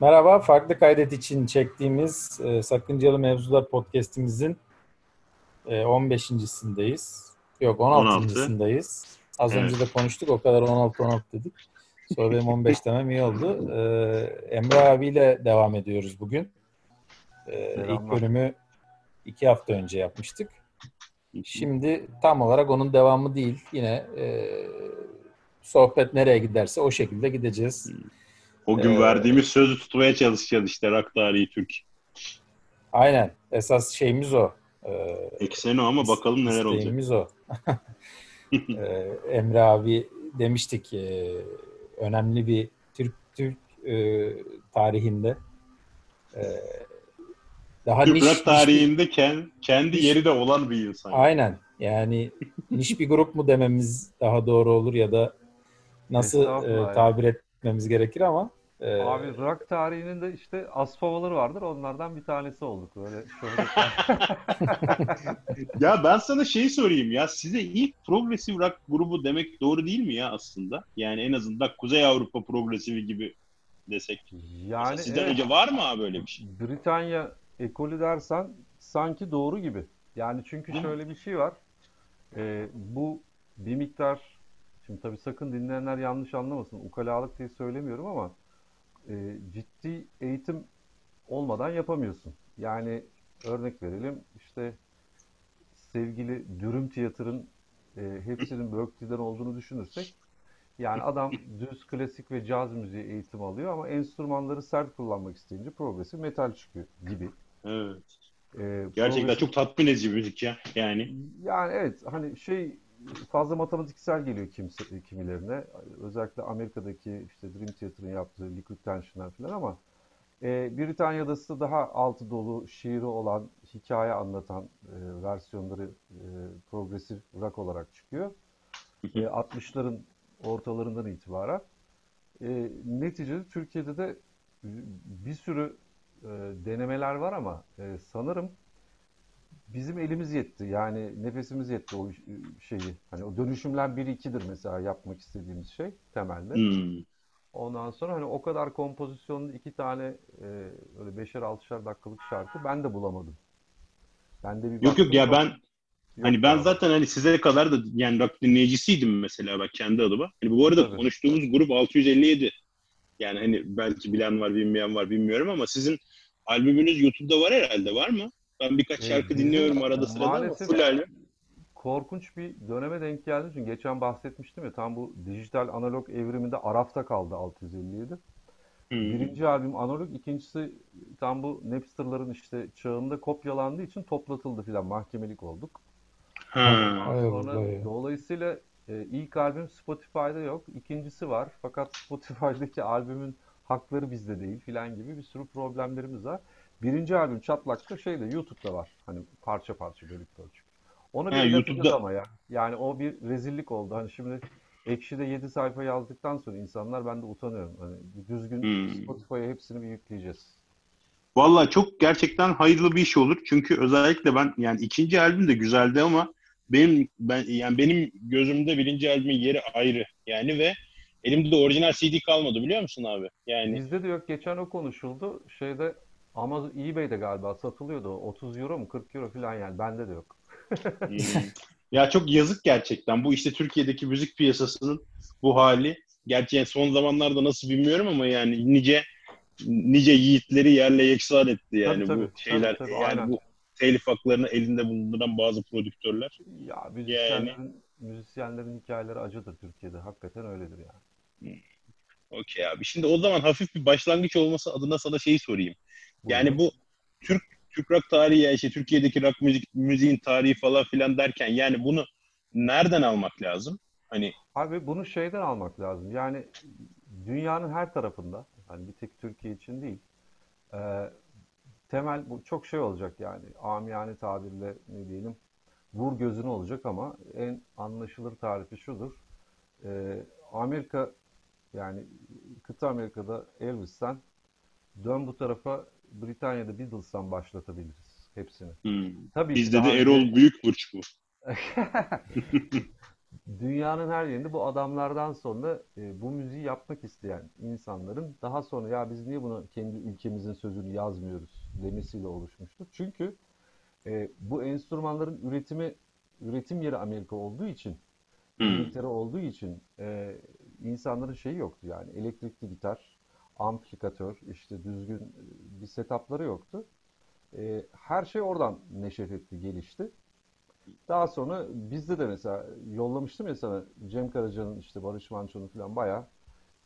Merhaba, farklı kaydet için çektiğimiz e, Sakıncalı Mevzular podcast'imizin e, 15.sindeyiz. Yok 16.sındayız. Az evet. önce de konuştuk, o kadar 16-16 dedik. Sonra benim 15 demem iyi oldu. E, Emre abiyle devam ediyoruz bugün. E, ilk bölümü iki hafta önce yapmıştık. Şimdi tam olarak onun devamı değil. Yine e, sohbet nereye giderse o şekilde gideceğiz. O gün ee, verdiğimiz sözü tutmaya çalışacağız işte Rak Tarihi Türk. Aynen. Esas şeyimiz o. Ee, Ekseni o ama bakalım neler olacak. İsteğimiz o. ee, Emre abi demiştik e, önemli bir Türk Türk e, tarihinde e, daha Türk niş, tarihinde niş, kendi, kendi niş, yeri de olan bir insan. Aynen. Yani niş bir grup mu dememiz daha doğru olur ya da nasıl e, tabir etmemiz gerekir ama ee, Abi rock tarihinin de işte asfavaları vardır. Onlardan bir tanesi olduk. Böyle ya ben sana şeyi sorayım ya. Size ilk progresif rock grubu demek doğru değil mi ya aslında? Yani en azından Kuzey Avrupa progresifi gibi desek. Yani Mesela sizden evet, önce var mı abi böyle bir şey? Britanya ekolü dersen sanki doğru gibi. Yani çünkü Hı? şöyle bir şey var. Ee, bu bir miktar Şimdi tabii sakın dinleyenler yanlış anlamasın. Ukalalık diye söylemiyorum ama e, ciddi eğitim olmadan yapamıyorsun. Yani örnek verelim işte sevgili Dürüm Tiyatr'ın e, hepsinin Berkeley'den olduğunu düşünürsek yani adam düz klasik ve caz müziği eğitim alıyor ama enstrümanları sert kullanmak isteyince progresif metal çıkıyor gibi. Evet. Ee, Gerçekten progresif... çok tatmin edici müzik ya yani. Yani evet hani şey fazla matematiksel geliyor kimse, kimilerine. Özellikle Amerika'daki işte Dream Theater'ın yaptığı Liquid Tension'lar falan ama e, Britanya'da ise daha altı dolu şiiri olan, hikaye anlatan e, versiyonları e, progresif rock olarak çıkıyor. E, 60'ların ortalarından itibaren. E, neticede Türkiye'de de bir sürü e, denemeler var ama e, sanırım bizim elimiz yetti. Yani nefesimiz yetti o şeyi. Hani o dönüşümler 1 2'dir mesela yapmak istediğimiz şey temelde. Hmm. Ondan sonra hani o kadar kompozisyonlu iki tane e, öyle beşer altışar dakikalık şarkı ben de bulamadım. Ben de bir Yok yok ya ben yok hani ben zaten hani size kadar da yani rock dinleyicisiydim mesela bak kendi adıma. Hani bu arada Tabii. konuştuğumuz grup 657. Yani hani belki bilen var bilmeyen var bilmiyorum ama sizin albümünüz YouTube'da var herhalde var mı? Ben birkaç şarkı ee, dinliyorum arada sırada Maalesef ama full albüm. Korkunç bir döneme denk geldi çünkü geçen bahsetmiştim ya tam bu dijital analog evriminde Araf'ta kaldı 657. Hmm. Birinci albüm analog, ikincisi tam bu Napster'ların işte çağında kopyalandığı için toplatıldı filan mahkemelik olduk. Ha. Sonra, dolayısıyla e, ilk albüm Spotify'da yok, ikincisi var fakat Spotify'daki albümün hakları bizde değil filan gibi bir sürü problemlerimiz var. Birinci albüm Çatlak'ta şeyde YouTube'da var. Hani parça parça bölük bölük. Onu bir YouTube'da ama ya. Yani o bir rezillik oldu. Hani şimdi Ekşi'de 7 sayfa yazdıktan sonra insanlar ben de utanıyorum. Hani düzgün hmm. Spotify'a hepsini bir yükleyeceğiz. Valla çok gerçekten hayırlı bir iş olur. Çünkü özellikle ben yani ikinci albüm de güzeldi ama benim ben yani benim gözümde birinci albümün yeri ayrı. Yani ve elimde de orijinal CD kalmadı biliyor musun abi? Yani Bizde de yok. Geçen o konuşuldu. Şeyde Amazon eBay'de galiba satılıyordu. 30 euro mu 40 euro falan yani. Bende de yok. Ya çok yazık gerçekten. Bu işte Türkiye'deki müzik piyasasının bu hali. Gerçi son zamanlarda nasıl bilmiyorum ama yani nice nice yiğitleri yerle yeksan etti yani tabii, bu tabii, şeyler. Tabii, tabii, yani aynen. bu telif haklarını elinde bulunduran bazı prodüktörler. Ya müzisyenlerin, yani... müzisyenlerin hikayeleri acıdır Türkiye'de. Hakikaten öyledir yani. Hmm. Okey abi. Şimdi o zaman hafif bir başlangıç olması adına sana şeyi sorayım. Yani bu Türk Türk rock tarihi ya işte Türkiye'deki rock müzik müziğin tarihi falan filan derken yani bunu nereden almak lazım? Hani Abi bunu şeyden almak lazım. Yani dünyanın her tarafında hani bir tek Türkiye için değil. E, temel bu çok şey olacak yani amiyane tabirle ne diyelim vur gözünü olacak ama en anlaşılır tarifi şudur. E, Amerika yani kıta Amerika'da Elvis'ten dön bu tarafa Britanya'da Beatles'tan başlatabiliriz hepsini. Hmm. Tabii Bizde de Erol önce... Büyük Burç bu. dünyanın her yerinde bu adamlardan sonra e, bu müziği yapmak isteyen insanların daha sonra ya biz niye bunu kendi ülkemizin sözünü yazmıyoruz demesiyle oluşmuştur. Çünkü e, bu enstrümanların üretimi üretim yeri Amerika olduğu için hmm. İngiltere olduğu için e, insanların şeyi yoktu yani elektrikli gitar, amplifikatör, işte düzgün e, bir setupları yoktu. E, her şey oradan neşet etti, gelişti. Daha sonra bizde de mesela yollamıştım ya sana Cem Karaca'nın işte Barış Manço'nun falan bayağı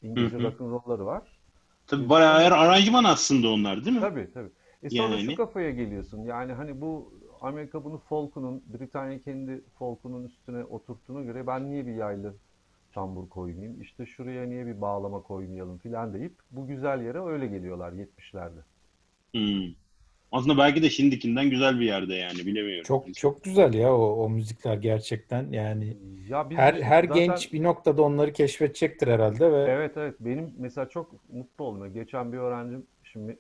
İngilizce rock'n'roll'ları var. Tabii bayağı er aranjman aslında onlar değil mi? Tabii tabii. E sonra yani. şu kafaya geliyorsun. Yani hani bu Amerika bunu folkunun, Britanya kendi folkunun üstüne oturttuğuna göre ben niye bir yaylı tambur koymayayım? İşte şuraya niye bir bağlama koymayalım filan deyip bu güzel yere öyle geliyorlar 70'lerde. Hmm. Aslında belki de şimdikinden güzel bir yerde yani bilemiyorum. Çok çok güzel ya o, o müzikler gerçekten yani ya her her zaten... genç bir noktada onları keşfedecektir herhalde ve Evet evet benim mesela çok mutlu oldum. Geçen bir öğrencim şimdi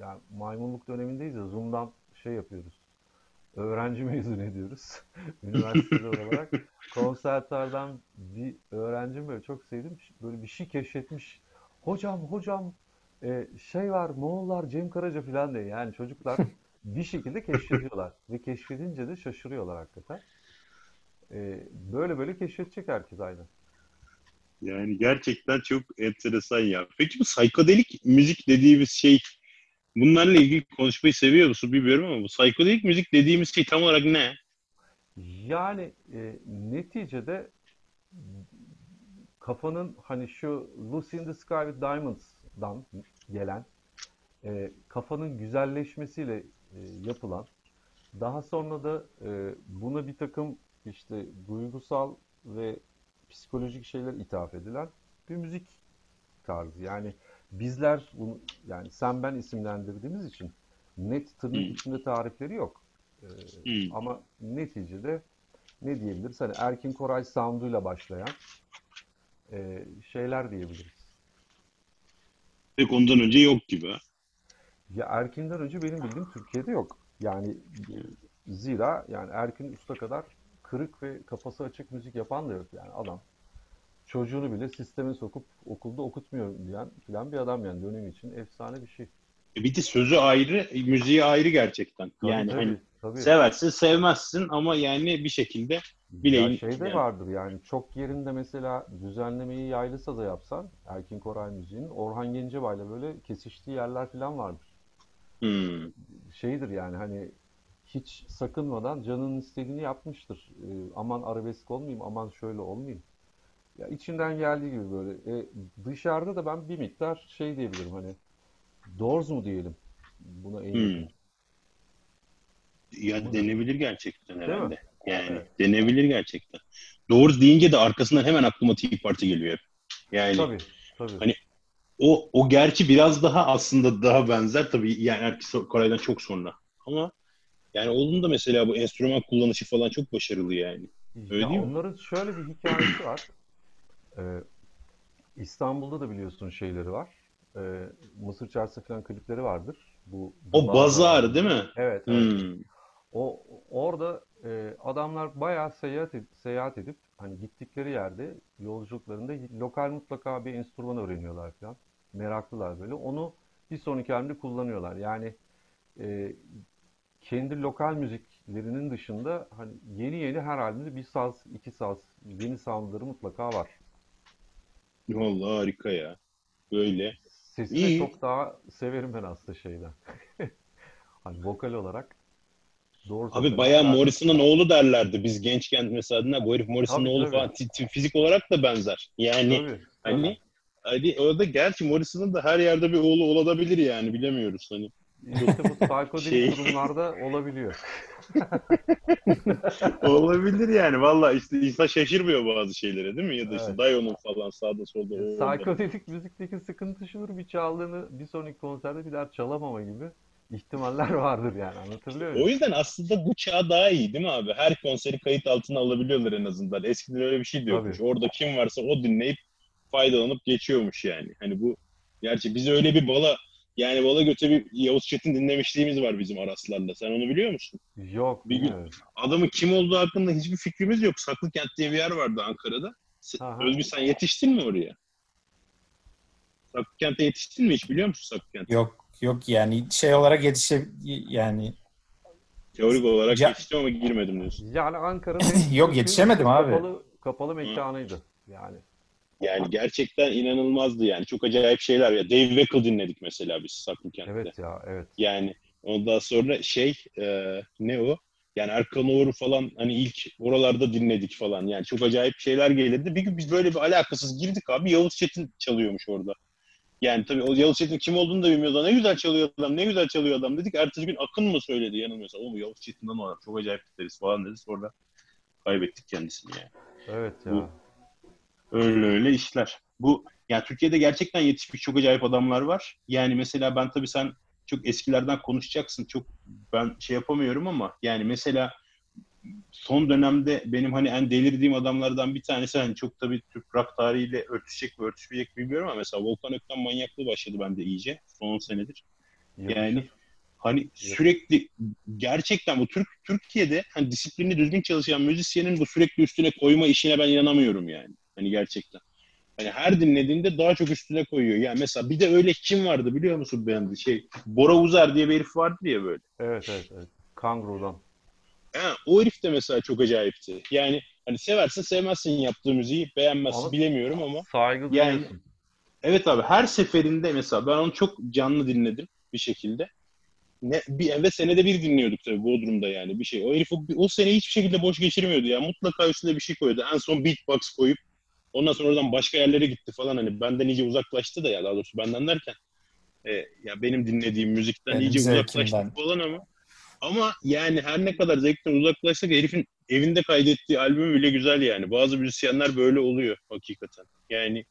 yani maymunluk dönemindeyiz ya Zoom'dan şey yapıyoruz. Öğrenci mezun ediyoruz. Üniversitede olarak konserlerden bir öğrencim böyle çok sevdim. Böyle bir şey keşfetmiş. Hocam hocam e, şey var Moğollar Cem Karaca falan diye yani çocuklar bir şekilde keşfediyorlar ve keşfedince de şaşırıyorlar hakikaten. E, böyle böyle keşfedecek herkes aynen. Yani gerçekten çok enteresan ya. Peki bu psikodelik müzik dediğimiz şey bunlarla ilgili konuşmayı seviyor musun bilmiyorum ama bu psikodelik müzik dediğimiz şey tam olarak ne? Yani e, neticede kafanın hani şu Lucy in the Sky with Diamonds'dan gelen e, kafanın güzelleşmesiyle e, yapılan daha sonra da e, buna bir takım işte duygusal ve psikolojik şeyler ithaf edilen bir müzik tarzı. Yani bizler bunu yani sen ben isimlendirdiğimiz için net tırnak hmm. içinde tarifleri yok. Ee, hmm. Ama neticede ne diyebiliriz? Hani Erkin Koray sound'uyla başlayan e, şeyler diyebiliriz. Pek ondan önce yok gibi. Ya Erkin'den önce benim bildiğim Türkiye'de yok. Yani zira yani Erkin Usta kadar kırık ve kafası açık müzik yapan da yok yani adam. Çocuğunu bile sisteme sokup okulda okutmuyor diyen filan bir adam yani dönem için efsane bir şey. E, bir de sözü ayrı, müziği ayrı gerçekten. Tabii, yani tabii, hani tabii. seversin, sevmezsin ama yani bir şekilde bileğin. Ya şey de yani. vardır yani çok yerinde mesela düzenlemeyi yaylı saza yapsan Erkin Koray müziğinin Orhan Gencebay'la böyle kesiştiği yerler falan vardır. Hmm. Şeydir yani hani hiç sakınmadan canının istediğini yapmıştır. E, aman arabesk olmayayım, aman şöyle olmayayım. Ya içinden geldiği gibi böyle. E, dışarıda da ben bir miktar şey diyebilirim hani Doors mu diyelim? Buna en hmm. Ya Bunu denebilir gerçekten herhalde. Yani evet. denebilir gerçekten. Doors deyince de arkasından hemen aklıma Tea Party geliyor. Yani tabii, tabii. hani o o gerçi biraz daha aslında daha benzer tabii yani Erkis Koray'dan çok sonra. Ama yani onun da mesela bu enstrüman kullanışı falan çok başarılı yani. Öyle ya değil onların mi? şöyle bir hikayesi var. Ee, İstanbul'da da biliyorsun şeyleri var. Ee, Mısır Çarşısı falan klipleri vardır. Bu o bazar değil mi? Evet. evet. Hmm. O orada e, adamlar bayağı seyahat edip, seyahat edip hani gittikleri yerde yolculuklarında lokal mutlaka bir enstrüman öğreniyorlar falan. Meraklılar böyle. Onu bir sonraki halde kullanıyorlar. Yani e, kendi lokal müziklerinin dışında hani yeni yeni her halinde bir saz, iki saz, yeni soundları mutlaka var. Vallahi harika ya. Böyle. Sesi İyi. çok daha severim ben aslında şeyden. hani vokal olarak. Doğru Abi bayağı Morrison'ın oğlu derlerdi. Biz gençken mesela ne bu herif Morrison'ın oğlu tabii. falan fizik olarak da benzer. Yani tabii, hani hani orada gerçi Morrison'ın da her yerde bir oğlu olabilir yani bilemiyoruz hani. İşte bu psikodelik şey... durumlarda olabiliyor. olabilir yani. Valla işte insan şaşırmıyor bazı şeylere değil mi? Ya da işte evet. Dayon'un falan sağda solda. Psikodelik müzikteki sıkıntı şudur bir çaldığını bir sonraki konserde bir daha çalamama gibi ihtimaller vardır yani anlatabiliyor muyum? O yüzden aslında bu çağ daha iyi değil mi abi? Her konseri kayıt altına alabiliyorlar en azından. Eskiden öyle bir şey de yokmuş. Orada kim varsa o dinleyip faydalanıp geçiyormuş yani. Hani bu gerçi biz öyle bir bala Yani Bala Göte bir Yavuz Çetin dinlemişliğimiz var bizim Araslar'la. Sen onu biliyor musun? Yok. Bir gün adamın kim olduğu hakkında hiçbir fikrimiz yok. Saklıkent diye bir yer vardı Ankara'da. Aha. Özgür sen yetiştin mi oraya? Saklıkent'e yetiştin mi hiç biliyor musun Saklıkent'e? Yok yok yani şey olarak yetişe yani teorik olarak ya... yetiştim ama girmedim diyorsun. Yani Ankara'nın yok yetişemedim abi. Kapalı, kapalı mekanıydı yani. Yani gerçekten inanılmazdı yani. Çok acayip şeyler ya. Dave Weckl dinledik mesela biz Saklıkent'te. Evet ya evet. Yani ondan sonra şey e, ne o? Yani Erkan Oğur'u falan hani ilk oralarda dinledik falan. Yani çok acayip şeyler gelirdi. Bir gün biz böyle bir alakasız girdik abi. Yavuz Çetin çalıyormuş orada. Yani tabii o Yavuz Çetin kim olduğunu da bilmiyordu. Ne güzel çalıyor adam, ne güzel çalıyor adam dedik. Ertesi gün Akın mı söyledi yanılmıyorsa. O mu Yavuz Çetin'den o adam. Çok acayip deriz falan dedi. Sonra kaybettik kendisini yani. Evet ya. Bu, öyle öyle işler. Bu yani Türkiye'de gerçekten yetişmiş çok acayip adamlar var. Yani mesela ben tabii sen çok eskilerden konuşacaksın. Çok ben şey yapamıyorum ama yani mesela son dönemde benim hani en delirdiğim adamlardan bir tanesi hani çok tabii Türk rock tarihiyle örtüşecek mi örtüşmeyecek bilmiyorum ama mesela Volkan Ökten manyaklığı başladı bende iyice son 10 senedir. Yani hani sürekli gerçekten bu Türk Türkiye'de hani disiplini düzgün çalışan müzisyenin bu sürekli üstüne koyma işine ben inanamıyorum yani. Hani gerçekten. Hani her dinlediğinde daha çok üstüne koyuyor. Yani mesela bir de öyle kim vardı biliyor musun beğendi? Şey Bora Uzer diye bir herif vardı diye böyle. Evet evet evet. Kanguru'dan. Ha, o herif de mesela çok acayipti. Yani hani seversin sevmezsin yaptığı müziği beğenmezsin ama, bilemiyorum ama. Saygı yani, Evet abi her seferinde mesela ben onu çok canlı dinledim bir şekilde. Ne, bir, ve senede bir dinliyorduk tabii Bodrum'da yani bir şey. O herif o, o sene hiçbir şekilde boş geçirmiyordu ya. Mutlaka üstüne bir şey koyuyordu. En son beatbox koyup ondan sonra oradan başka yerlere gitti falan. Hani benden iyice uzaklaştı da ya daha doğrusu benden derken. E, ya benim dinlediğim müzikten benim iyice uzaklaştı falan ama ama yani her ne kadar zevkten uzaklaşsak herifin evinde kaydettiği albüm bile güzel yani. Bazı müzisyenler böyle oluyor hakikaten. Yani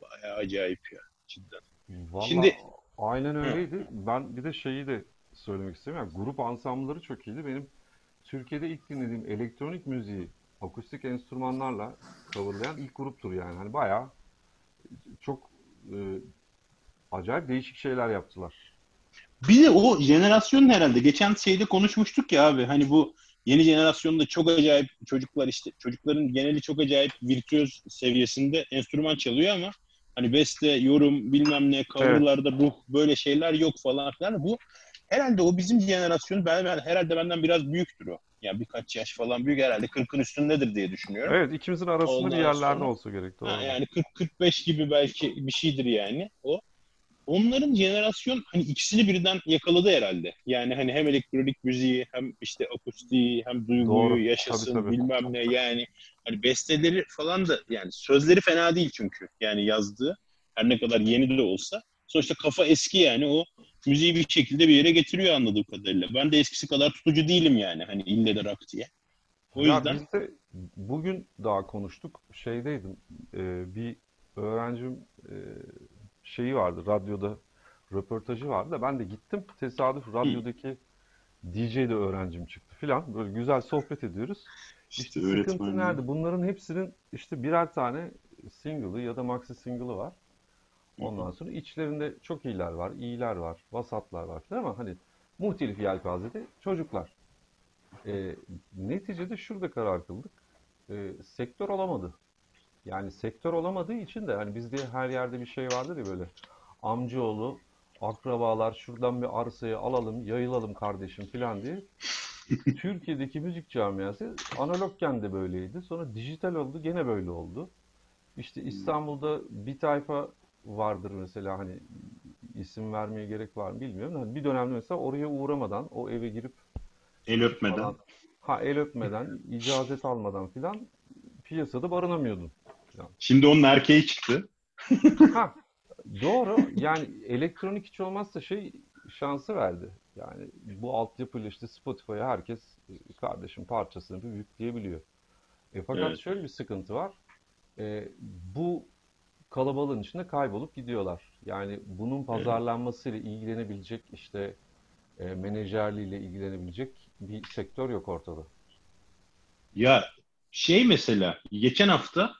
bayağı acayip ya cidden. Vallahi Şimdi aynen öyleydi. Hı. Ben bir de şeyi de söylemek istiyorum. Yani grup ansambları çok iyiydi. Benim Türkiye'de ilk dinlediğim elektronik müziği akustik enstrümanlarla coverlayan ilk gruptur yani. Hani bayağı çok e, acayip değişik şeyler yaptılar. Bir de o jenerasyonun herhalde geçen şeyde konuşmuştuk ya abi hani bu yeni jenerasyonda çok acayip çocuklar işte çocukların geneli çok acayip virtüöz seviyesinde enstrüman çalıyor ama hani beste, yorum, bilmem ne, coverlarda evet. ruh böyle şeyler yok falan filan. Bu herhalde o bizim jenerasyon ben, ben herhalde benden biraz büyüktür o. Yani birkaç yaş falan büyük herhalde 40'ın üstündedir diye düşünüyorum. Evet ikimizin arasında Ondan bir yerlerde sonra, olsa gerek. Ha, yani 40-45 gibi belki bir şeydir yani o onların jenerasyon hani ikisini birden yakaladı herhalde. Yani hani hem elektronik müziği hem işte akustiği hem duyguyu Doğru. yaşasın tabii, tabii. bilmem ne yani hani besteleri falan da yani sözleri fena değil çünkü yani yazdığı her ne kadar yeni de olsa sonuçta kafa eski yani o müziği bir şekilde bir yere getiriyor anladığım kadarıyla. Ben de eskisi kadar tutucu değilim yani hani ille de rock diye. O ya yüzden... Biz de bugün daha konuştuk. Şeydeydim e, bir öğrencim e, şeyi vardı radyoda röportajı vardı da ben de gittim tesadüf radyodaki DJ de öğrencim çıktı filan böyle güzel sohbet ediyoruz. İşte, işte sıkıntı nerede? Bunların hepsinin işte birer tane single'ı ya da maxi single'ı var. Ondan sonra içlerinde çok iyiler var, iyiler var, vasatlar var falan ama hani muhtelif yelpazede çocuklar. E, neticede şurada karar kıldık. E, sektör olamadı. Yani sektör olamadığı için de hani bizde her yerde bir şey vardır ya böyle amcaoğlu, akrabalar şuradan bir arsayı alalım, yayılalım kardeşim falan diye. Türkiye'deki müzik camiası analogken de böyleydi. Sonra dijital oldu, gene böyle oldu. İşte İstanbul'da bir tayfa vardır mesela hani isim vermeye gerek var mı bilmiyorum. Hani bir dönemde mesela oraya uğramadan, o eve girip el öpmeden falan, ha el öpmeden, icazet almadan filan piyasada barınamıyordun. Falan. Şimdi onun erkeği çıktı. ha, doğru. Yani elektronik hiç olmazsa şey şansı verdi. Yani bu altyapıyla işte Spotify'a herkes kardeşim parçasını bir yükleyebiliyor. E, fakat evet. şöyle bir sıkıntı var. E, bu kalabalığın içinde kaybolup gidiyorlar. Yani bunun pazarlanmasıyla ilgilenebilecek işte e, menajerliğiyle ilgilenebilecek bir sektör yok ortada. Ya şey mesela geçen hafta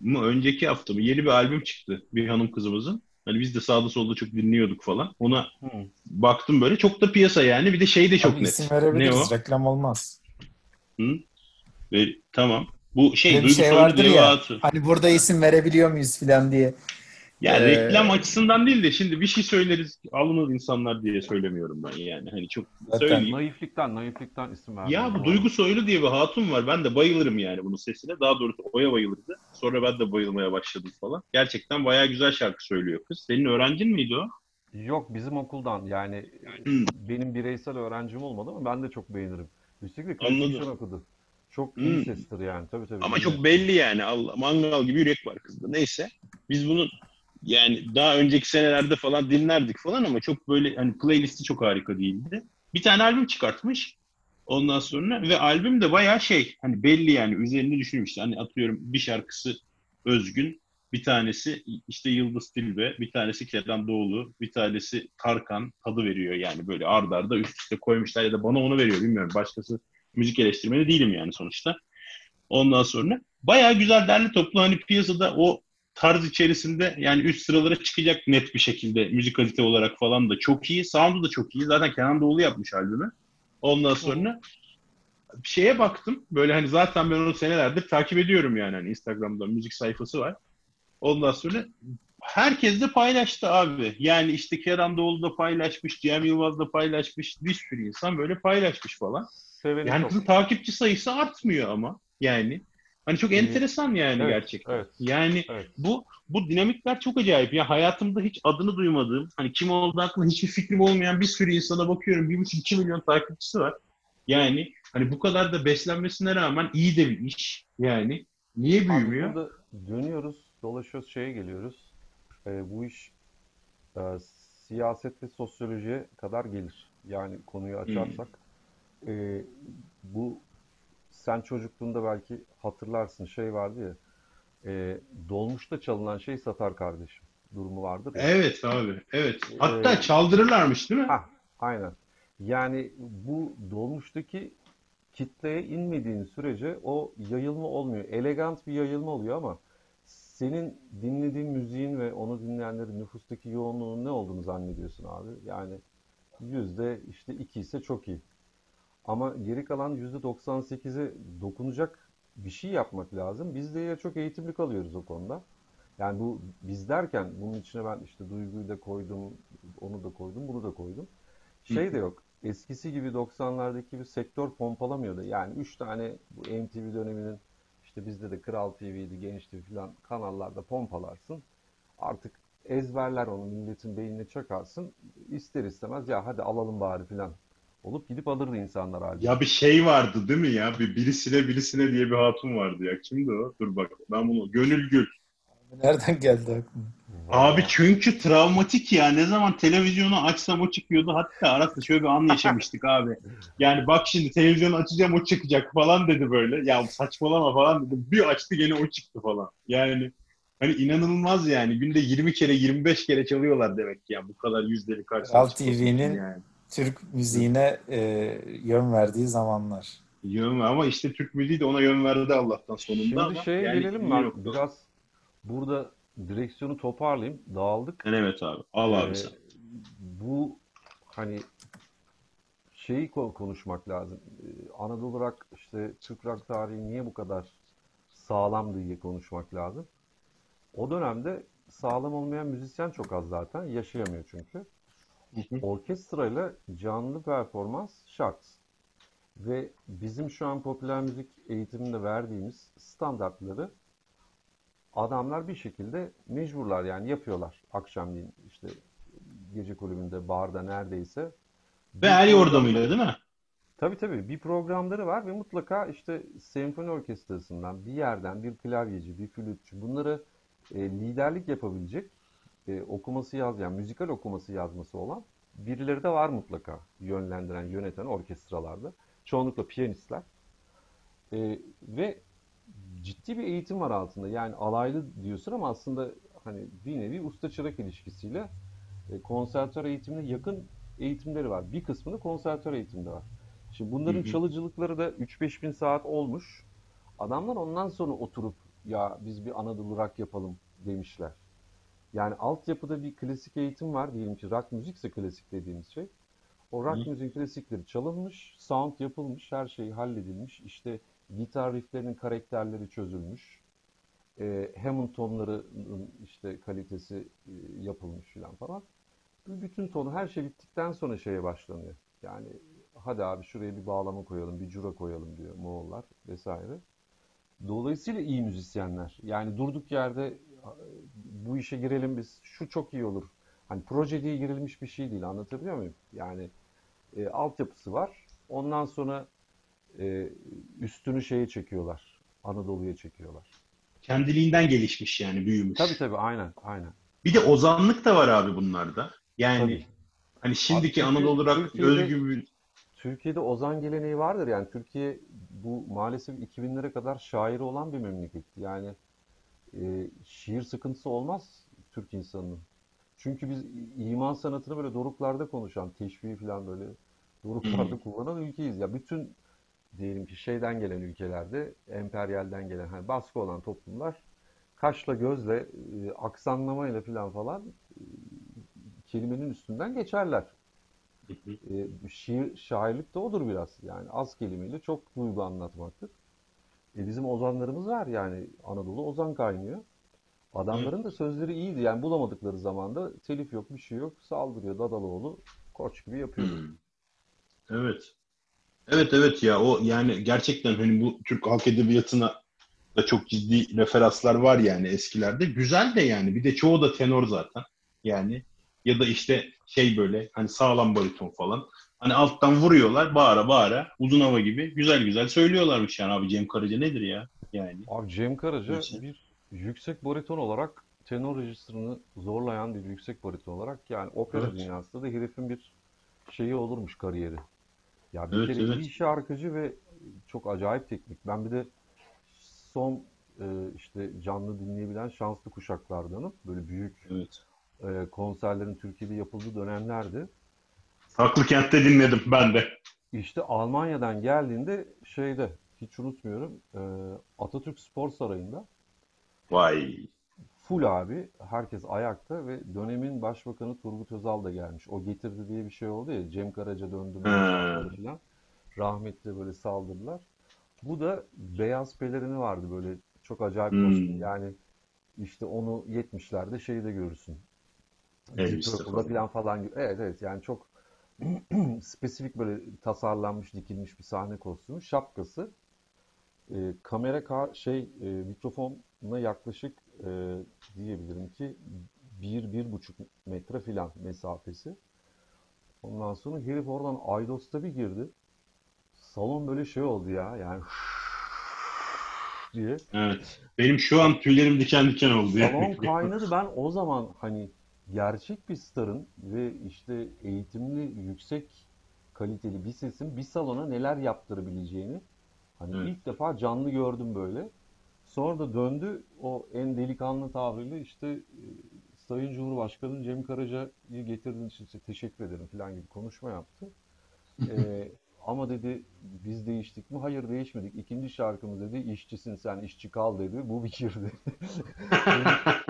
mı önceki hafta mı yeni bir albüm çıktı bir hanım kızımızın. Hani biz de sağda solda çok dinliyorduk falan. Ona Hı. baktım böyle. Çok da piyasa yani. Bir de şey de çok Abi net. İsim verebiliriz. Ne o? Reklam olmaz. Hı? Ve, tamam. Bu şey, Duygu şey vardır ya. Hatun. Hani burada isim verebiliyor muyuz filan diye. Ya ee, reklam açısından değil de şimdi bir şey söyleriz alınır insanlar diye söylemiyorum ben yani. Hani çok zaten söyleyeyim. Naiflikten, naiflikten isim verdim. Ya bu Duygu Soylu diye bir hatun var. Ben de bayılırım yani bunun sesine. Daha doğrusu Oya bayılırdı. Sonra ben de bayılmaya başladım falan. Gerçekten bayağı güzel şarkı söylüyor kız. Senin öğrencin miydi o? Yok bizim okuldan yani hmm. benim bireysel öğrencim olmadı ama ben de çok beğenirim. Üstelik de okudu. Çok iyi hmm. sestir yani tabii tabii. Ama çok belli yani. Allah, mangal gibi yürek var kızda. Neyse. Biz bunun yani daha önceki senelerde falan dinlerdik falan ama çok böyle hani playlisti çok harika değildi. Bir tane albüm çıkartmış ondan sonra ve albüm de bayağı şey hani belli yani üzerinde düşünmüş. Hani atıyorum bir şarkısı Özgün, bir tanesi işte Yıldız Tilbe, bir tanesi Kenan Doğulu, bir tanesi Tarkan tadı veriyor yani böyle ardarda arda üst üste koymuşlar ya da bana onu veriyor bilmiyorum. Başkası müzik eleştirmeni değilim yani sonuçta. Ondan sonra bayağı güzel derli toplu hani piyasada o tarz içerisinde yani üst sıralara çıkacak net bir şekilde müzikalite olarak falan da çok iyi. Sound'u da çok iyi. Zaten Kenan Doğulu yapmış albümü. Ondan sonra bir şeye baktım. Böyle hani zaten ben onu senelerdir takip ediyorum yani. Hani Instagram'da müzik sayfası var. Ondan sonra herkes de paylaştı abi. Yani işte Kenan Doğulu da paylaşmış, Cem Yılmaz da paylaşmış. Bir sürü insan böyle paylaşmış falan. Seveni yani kızın takipçi sayısı artmıyor ama yani. Hani çok enteresan yani evet, gerçekten. Evet, yani evet. bu bu dinamikler çok acayip. Ya hayatımda hiç adını duymadığım, hani kim olduğu hakkında hiçbir fikrim olmayan bir sürü insana bakıyorum. Bir buçuk iki milyon takipçisi var. Yani hani bu kadar da beslenmesine rağmen iyi de bir iş. Yani niye büyümüyor? Abi dönüyoruz, dolaşıyoruz, şeye geliyoruz. Ee, bu iş e, siyaset ve sosyolojiye kadar gelir. Yani konuyu açarsak. Hmm. E, bu sen çocukluğunda belki hatırlarsın şey vardı ya e, dolmuşta çalınan şey satar kardeşim durumu vardır. Ya. Evet abi evet. Hatta ee, çaldırırlarmış değil mi? Heh, aynen. Yani bu dolmuştaki kitleye inmediğin sürece o yayılma olmuyor. Elegant bir yayılma oluyor ama senin dinlediğin müziğin ve onu dinleyenlerin nüfustaki yoğunluğunun ne olduğunu zannediyorsun abi. Yani yüzde işte iki ise çok iyi. Ama geri kalan %98'e dokunacak bir şey yapmak lazım. Biz de ya çok eğitimli kalıyoruz o konuda. Yani bu biz derken bunun içine ben işte duyguyu da koydum, onu da koydum, bunu da koydum. Şey de yok. Eskisi gibi 90'lardaki bir sektör pompalamıyordu. Yani 3 tane bu MTV döneminin işte bizde de Kral TV'di, Genç TV falan kanallarda pompalarsın. Artık ezberler onu milletin beynine çakarsın. İster istemez ya hadi alalım bari falan olup gidip alırdı insanlar halde. Ya bir şey vardı değil mi ya? Bir birisine birisine diye bir hatun vardı ya. Kimdi o? Dur bak ben bunu Gönül Gül. Nereden geldi aklıma? Abi çünkü travmatik ya. Ne zaman televizyonu açsam o çıkıyordu. Hatta arası şöyle bir an yaşamıştık abi. Yani bak şimdi televizyonu açacağım o çıkacak falan dedi böyle. Ya saçmalama falan dedi. Bir açtı gene o çıktı falan. Yani hani inanılmaz yani. Günde 20 kere 25 kere çalıyorlar demek ki ya. Bu kadar yüzdeli karşısında. Alt TV'nin yani. Türk müziğine e, yön verdiği zamanlar. Yön ama işte Türk müziği de ona yön verdi Allah'tan sonunda Şimdi ama. şeye yani gelelim mi? Biraz burada direksiyonu toparlayayım. Dağıldık. Evet abi. Al ee, abi sen. Bu hani şeyi konuşmak lazım. Ee, Anadolu rock işte Türk rock tarihi niye bu kadar sağlam diye konuşmak lazım. O dönemde sağlam olmayan müzisyen çok az zaten. Yaşayamıyor çünkü. Orkestrayla canlı performans şart. Ve bizim şu an popüler müzik eğitiminde verdiğimiz standartları adamlar bir şekilde mecburlar yani yapıyorlar akşamleyin işte gece kulübünde, barda neredeyse. Ve her yordamıyla değil mi? Tabii tabii. Bir programları var ve mutlaka işte senfoni orkestrasından bir yerden bir klavyeci, bir flütçü bunları e, liderlik yapabilecek e, okuması yaz yani müzikal okuması yazması olan birileri de var mutlaka yönlendiren, yöneten orkestralarda. Çoğunlukla piyanistler. E, ve ciddi bir eğitim var altında. Yani alaylı diyorsun ama aslında hani bir nevi usta çırak ilişkisiyle e, konservatuar eğitimine yakın eğitimleri var. Bir kısmını konservatuar eğitimde var. Şimdi bunların hı hı. çalıcılıkları da 3-5 bin saat olmuş. Adamlar ondan sonra oturup ya biz bir Anadolu rock yapalım demişler. Yani altyapıda bir klasik eğitim var. Diyelim ki rock müzikse klasik dediğimiz şey. O rock Hı. müziğin klasikleri çalınmış, sound yapılmış, her şey halledilmiş. İşte gitar rifflerinin karakterleri çözülmüş. E, Hammond tonlarının işte kalitesi e, yapılmış falan falan. Bütün tonu her şey bittikten sonra şeye başlanıyor. Yani hadi abi şuraya bir bağlama koyalım, bir cura koyalım diyor Moğollar vesaire. Dolayısıyla iyi müzisyenler. Yani durduk yerde bu işe girelim biz, şu çok iyi olur. Hani proje diye girilmiş bir şey değil anlatabiliyor muyum? Yani e, altyapısı var. Ondan sonra e, üstünü şeye çekiyorlar. Anadolu'ya çekiyorlar. Kendiliğinden gelişmiş yani büyümüş. Tabii tabii aynen aynen. Bir de ozanlık da var abi bunlarda. Yani tabii. hani şimdiki abi, Anadolu olarak özgü bir Türkiye'de ozan geleneği vardır. Yani Türkiye bu maalesef 2000'lere kadar şairi olan bir memleket. Yani e, şiir sıkıntısı olmaz Türk insanının. Çünkü biz iman sanatını böyle doruklarda konuşan, teşviği falan böyle doruklarda kullanan ülkeyiz. Ya bütün diyelim ki şeyden gelen ülkelerde, emperyalden gelen, hani baskı olan toplumlar kaşla gözle, e, aksanlamayla falan falan e, kelimenin üstünden geçerler. e, şiir, şairlik de odur biraz. Yani az kelimeyle çok duygu anlatmaktır. E, bizim ozanlarımız var yani Anadolu ozan kaynıyor. Adamların da sözleri iyiydi. Yani bulamadıkları zaman da telif yok, bir şey yok. Saldırıyor Dadaloğlu. Koç gibi yapıyor. Evet. Evet evet ya o yani gerçekten hani bu Türk halk edebiyatına da çok ciddi referanslar var yani eskilerde. Güzel de yani bir de çoğu da tenor zaten. Yani ya da işte şey böyle hani sağlam bariton falan. Hani alttan vuruyorlar bağıra bağıra uzun hava gibi güzel güzel söylüyorlarmış yani abi Cem Karaca nedir ya yani. Abi Cem Karaca bir yüksek bariton olarak tenor registerını zorlayan bir yüksek bariton olarak yani opera evet. dünyasında da herifin bir şeyi olurmuş kariyeri. Ya bir evet, kere evet. iyi şarkıcı ve çok acayip teknik. Ben bir de son e, işte canlı dinleyebilen şanslı kuşaklardanım. Böyle büyük evet. e, konserlerin Türkiye'de yapıldığı dönemlerdi. Haklı kentte dinledim ben de. İşte Almanya'dan geldiğinde şeyde hiç unutmuyorum e, Atatürk Spor Sarayı'nda Vay. Full abi. Herkes ayakta ve dönemin başbakanı Turgut Özal da gelmiş. O getirdi diye bir şey oldu ya. Cem Karaca döndü falan. Rahmetli böyle saldırdılar. Bu da beyaz pelerini vardı böyle çok acayip hmm. Yani işte onu 70'lerde şeyde görürsün. Purple'da falan falan. Evet evet yani çok spesifik böyle tasarlanmış, dikilmiş bir sahne kostümü. Şapkası. E, kamera ka şey e, mikrofonla yaklaşık e, diyebilirim ki 1-1,5 metre filan mesafesi. Ondan sonra herif oradan Aydos'ta bir girdi. Salon böyle şey oldu ya yani diye. Evet. Benim şu an tüylerim diken diken oldu. Salon kaynadı. Ben o zaman hani gerçek bir starın ve işte eğitimli, yüksek kaliteli bir sesin bir salona neler yaptırabileceğini hani evet. ilk defa canlı gördüm böyle. Sonra da döndü o en delikanlı tavrıyla işte e, Sayın Cumhurbaşkanı Cem Karaca'yı getirdiğiniz için teşekkür ederim falan gibi konuşma yaptı. ee, ama dedi biz değiştik mi? Hayır değişmedik. İkinci şarkımız dedi işçisin sen işçi kal dedi. Bu bitirdi.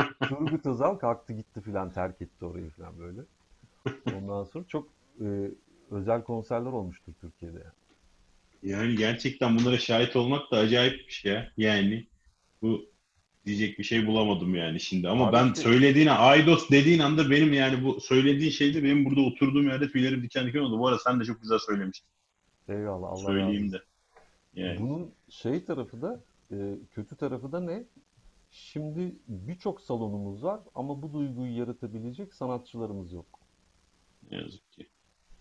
Turgut Özal kalktı gitti filan terk etti orayı filan böyle. Ondan sonra çok e, özel konserler olmuştur Türkiye'de. Yani gerçekten bunlara şahit olmak da acayip bir şey ya. Yani bu diyecek bir şey bulamadım yani şimdi. Ama Abi ben işte... söylediğine Aydos dediğin anda benim yani bu söylediğin şeyde benim burada oturduğum yerde tüylerim diken diken oldu. Bu arada sen de çok güzel söylemiştin. Eyvallah Allah Söyleyeyim de. Yani. Bunun şey tarafı da e, kötü tarafı da ne? Şimdi birçok salonumuz var ama bu duyguyu yaratabilecek sanatçılarımız yok. Ne yazık ki.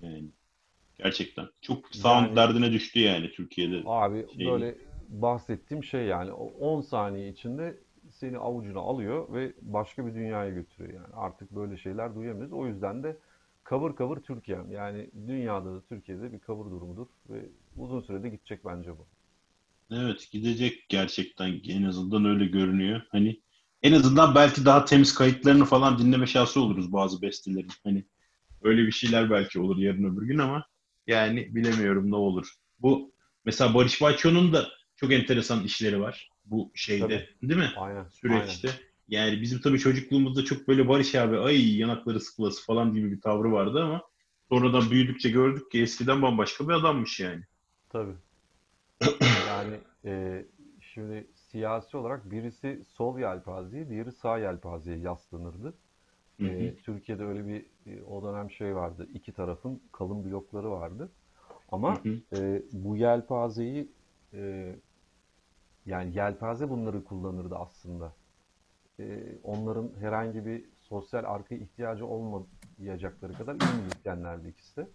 Yani gerçekten çok sound yani, derdine düştü yani Türkiye'de. Abi şey. böyle bahsettiğim şey yani 10 saniye içinde seni avucuna alıyor ve başka bir dünyaya götürüyor yani. Artık böyle şeyler duyamıyoruz. O yüzden de cover cover Türkiye'm. Yani dünyada da Türkiye'de bir cover durumudur ve uzun sürede gidecek bence bu. Evet gidecek gerçekten en azından öyle görünüyor. Hani en azından belki daha temiz kayıtlarını falan dinleme şansı oluruz bazı bestelerin. Hani öyle bir şeyler belki olur yarın öbür gün ama yani bilemiyorum ne olur. Bu mesela Barış Bayço'nun da çok enteresan işleri var bu şeyde Tabii. değil mi? Aynen. Süreçte. Aynen. yani bizim tabii çocukluğumuzda çok böyle Barış abi ay yanakları sıkılası falan gibi bir tavrı vardı ama sonradan büyüdükçe gördük ki eskiden bambaşka bir adammış yani. Tabii. Yani e, şimdi siyasi olarak birisi sol yelpazeye, diğeri sağ yelpazeye yaslanırdı. E, Türkiye'de öyle bir e, o dönem şey vardı. İki tarafın kalın blokları vardı. Ama E, bu yelpazeyi e, yani yelpaze bunları kullanırdı aslında. E, onların herhangi bir sosyal arka ihtiyacı olmayacakları kadar iyi müzisyenlerdi ikisi de.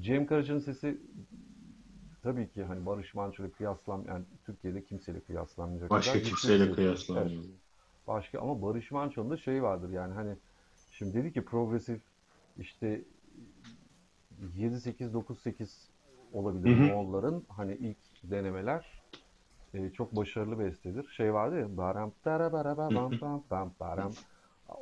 Cem Karaca'nın sesi tabii ki hani Barış Manço'yla kıyaslam yani Türkiye'de kimseyle kıyaslanmayacak Başka kadar kimseyle kıyaslanmıyor. Evet. Başka ama Barış Manço'nun da şey vardır yani hani şimdi dedi ki progresif işte 7 8 9 8 olabilir Moğolların hani ilk denemeler e, çok başarılı bestedir. Şey vardı ya baram tara bam bam bam baram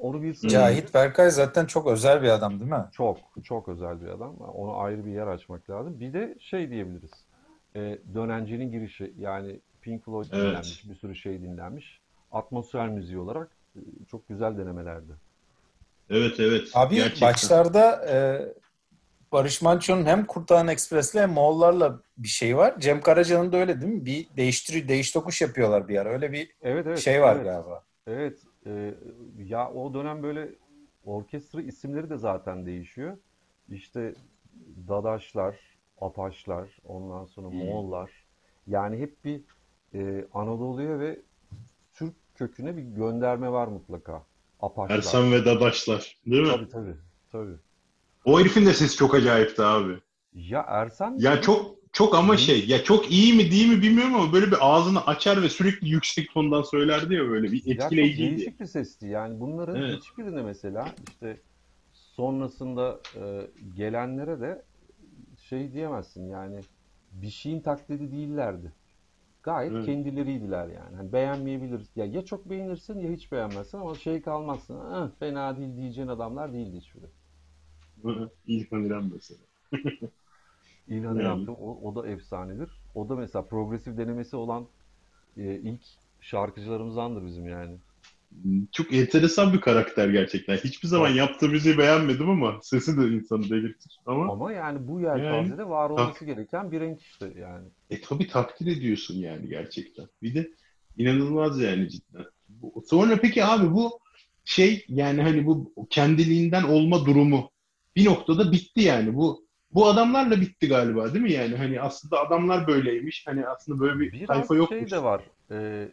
onu bir Cahit Berkay zaten çok özel bir adam değil mi? Çok, çok özel bir adam. Onu ayrı bir yer açmak lazım. Bir de şey diyebiliriz. E, dönencinin girişi yani Pink Floyd evet. dinlenmiş, bir sürü şey dinlenmiş. Atmosfer müziği olarak e, çok güzel denemelerdi. Evet evet. Abi Gerçekten. başlarda e, Barış Manço'nun hem Kurtalan Ekspres'le hem Moğollarla bir şey var. Cem Karaca'nın da öyle değil mi? Bir değiştiriyor, değiş tokuş yapıyorlar bir ara. Öyle bir evet, evet, şey var evet. galiba. Evet. E, ya o dönem böyle orkestra isimleri de zaten değişiyor. İşte Dadaşlar, Apaşlar, ondan sonra hmm. Moğollar. Yani hep bir e, Anadolu'ya ve Türk köküne bir gönderme var mutlaka. Apaşlar. Ersan ve Dadaşlar. Değil mi? Tabii tabii. tabii. O herifin de sesi çok acayipti abi. Ya Ersan... Ya çok çok ama Hı. şey ya çok iyi mi değil mi bilmiyorum ama böyle bir ağzını açar ve sürekli yüksek tondan söylerdi ya böyle bir etkileyiciydi. Ya çok değişik bir sesti yani bunların evet. hiçbirine mesela işte sonrasında e, gelenlere de şey diyemezsin yani bir şeyin taklidi değillerdi. Gayet evet. kendileriydiler yani. Hani beğenmeyebiliriz. Ya ya çok beğenirsin ya hiç beğenmezsin ama şey kalmazsın. Ah, fena değil diyeceğin adamlar değildi hiçbiri. İlhan İrem mesela. İlhan İrem o, o da efsanedir. O da mesela progresif denemesi olan e, ilk şarkıcılarımızdandır bizim yani. Çok enteresan bir karakter gerçekten. Hiçbir zaman evet. yaptığı müziği beğenmedim ama sesi de insanı delirtir. Ama, ama yani bu yelpazede yani, var olması tak- gereken bir renk işte yani. E tabi takdir ediyorsun yani gerçekten. Bir de inanılmaz yani cidden. Sonra peki abi bu şey yani hani bu kendiliğinden olma durumu bir noktada bitti yani. Bu bu adamlarla bitti galiba değil mi yani? Hani aslında adamlar böyleymiş. Hani aslında böyle bir Biraz tayfa yokmuş. şey de var. E,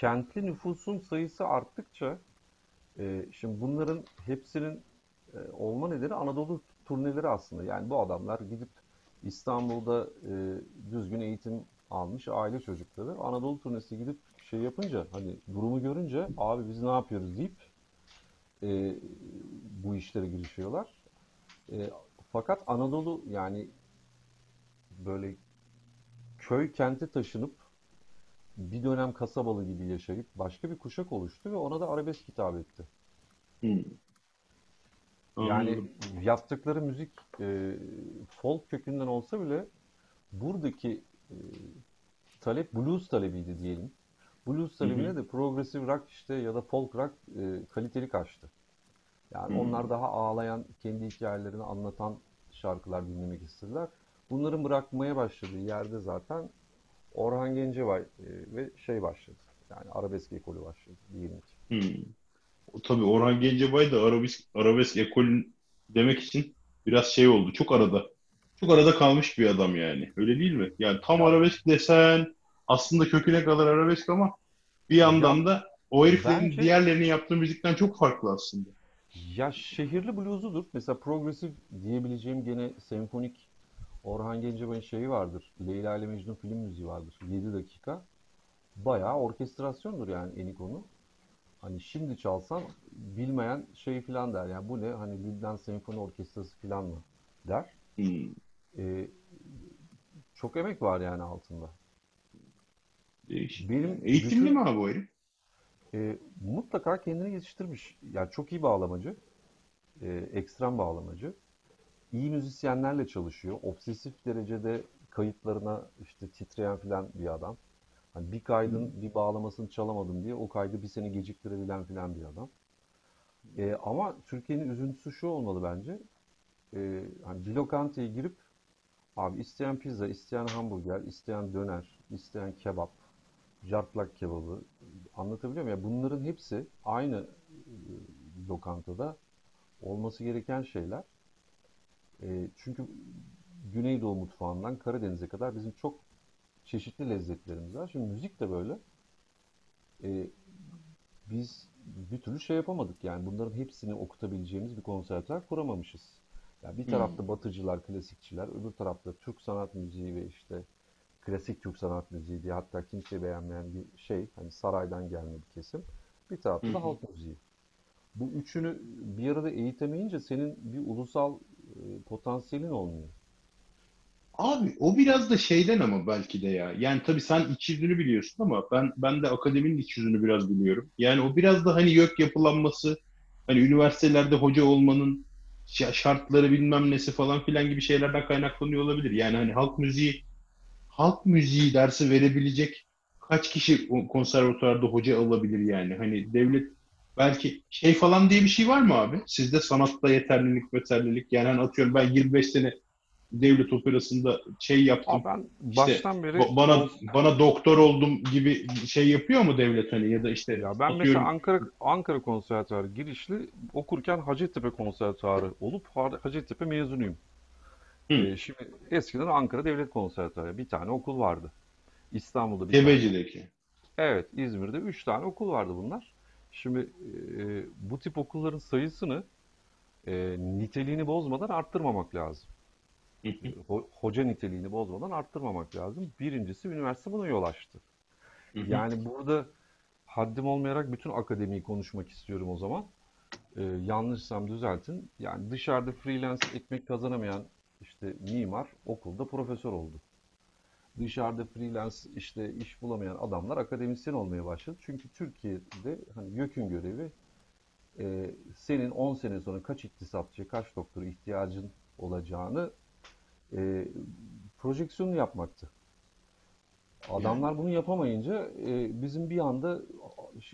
kentli nüfusun sayısı arttıkça e, şimdi bunların hepsinin e, olma nedeni Anadolu turneleri aslında. Yani bu adamlar gidip İstanbul'da e, düzgün eğitim almış aile çocukları Anadolu turnesi gidip şey yapınca hani durumu görünce abi biz ne yapıyoruz deyip e, bu işlere girişiyorlar. E, fakat Anadolu yani böyle köy kente taşınıp bir dönem kasabalı gibi yaşayıp başka bir kuşak oluştu ve ona da arabesk hitap etti. Hmm. Yani yaptıkları müzik e, folk kökünden olsa bile buradaki e, talep blues talebiydi diyelim. Blues talebine hı hı. de progressive rock işte ya da folk rock e, kaliteli kaçtı. Yani hı. onlar daha ağlayan, kendi hikayelerini anlatan şarkılar dinlemek istediler. Bunların bırakmaya başladığı yerde zaten Orhan Gencebay ve şey başladı. Yani arabesk ekolü başladı diyelim ki. Hmm. Tabii Orhan Gencebay da arabesk, arabesk ekolün demek için biraz şey oldu. Çok arada. Çok arada kalmış bir adam yani. Öyle değil mi? Yani tam arabesk desen aslında köküne kadar arabesk ama bir yandan ya, da o heriflerin bence, diğerlerinin yaptığı müzikten çok farklı aslında. Ya şehirli bluzudur. Mesela progresif diyebileceğim gene senfonik Orhan Gencebay'ın şeyi vardır. Leyla ile Mecnun film müziği vardır. 7 dakika. Bayağı orkestrasyondur yani Eniko'nu. Hani şimdi çalsam bilmeyen şey filan der. Yani bu ne? Hani Lübnan Senfoni Orkestrası filan mı? Der. Hmm. Ee, çok emek var yani altında. Değişik. Benim Eğitimli bütün, mi abi o herif? E, mutlaka kendini yetiştirmiş. Yani çok iyi bağlamacı. E, ekstrem bağlamacı iyi müzisyenlerle çalışıyor. Obsesif derecede kayıtlarına işte titreyen filan bir adam. Hani bir kaydın bir bağlamasını çalamadım diye o kaydı bir sene geciktirebilen filan bir adam. E, ama Türkiye'nin üzüntüsü şu olmalı bence. E, hani bir lokantaya girip abi isteyen pizza, isteyen hamburger, isteyen döner, isteyen kebap, jartlak kebabı anlatabiliyor muyum? Yani bunların hepsi aynı e, lokantada olması gereken şeyler. E, çünkü Güneydoğu mutfağından Karadeniz'e kadar bizim çok çeşitli lezzetlerimiz var. Şimdi müzik de böyle. E, biz bir türlü şey yapamadık yani bunların hepsini okutabileceğimiz bir konservatuar kuramamışız. Yani bir tarafta hmm. batıcılar, klasikçiler, öbür tarafta Türk sanat müziği ve işte klasik Türk sanat müziği diye hatta kimse beğenmeyen bir şey, hani saraydan gelme bir kesim. Bir tarafta da halk müziği. Bu üçünü bir arada eğitemeyince senin bir ulusal potansiyelin olmuyor. Abi o biraz da şeyden ama belki de ya. Yani tabii sen iç yüzünü biliyorsun ama ben ben de akademinin iç yüzünü biraz biliyorum. Yani o biraz da hani YÖK yapılanması, hani üniversitelerde hoca olmanın şartları bilmem nesi falan filan gibi şeylerden kaynaklanıyor olabilir. Yani hani halk müziği halk müziği dersi verebilecek kaç kişi konservatuvarda hoca alabilir yani? Hani devlet belki şey falan diye bir şey var mı abi? Sizde sanatta yeterlilik, yeterlilik yani hani atıyorum ben 25 sene devlet operasında şey yaptım. Aa, ben baştan işte, beri bana bana doktor oldum gibi şey yapıyor mu devlet hani ya da işte ya ben atıyorum... mesela Ankara Ankara Konservatuarı girişli okurken Hacettepe Konservatuarı olup Hacettepe mezunuyum. Ee, şimdi eskiden Ankara Devlet Konservatuarı bir tane okul vardı. İstanbul'da bir Deveci'deki. Tane. Evet, İzmir'de üç tane okul vardı bunlar. Şimdi e, bu tip okulların sayısını e, niteliğini bozmadan arttırmamak lazım hoca niteliğini bozmadan arttırmamak lazım. Birincisi üniversite buna yol açtı. Yani burada haddim olmayarak bütün akademiyi konuşmak istiyorum o zaman. Ee, yanlışsam düzeltin. Yani dışarıda freelance ekmek kazanamayan işte mimar okulda profesör oldu. Dışarıda freelance işte iş bulamayan adamlar akademisyen olmaya başladı. Çünkü Türkiye'de hani YÖK'ün görevi e, senin 10 sene sonra kaç iktisatçı, kaç doktora ihtiyacın olacağını e, projeksiyonu yapmaktı. Adamlar bunu yapamayınca e, bizim bir anda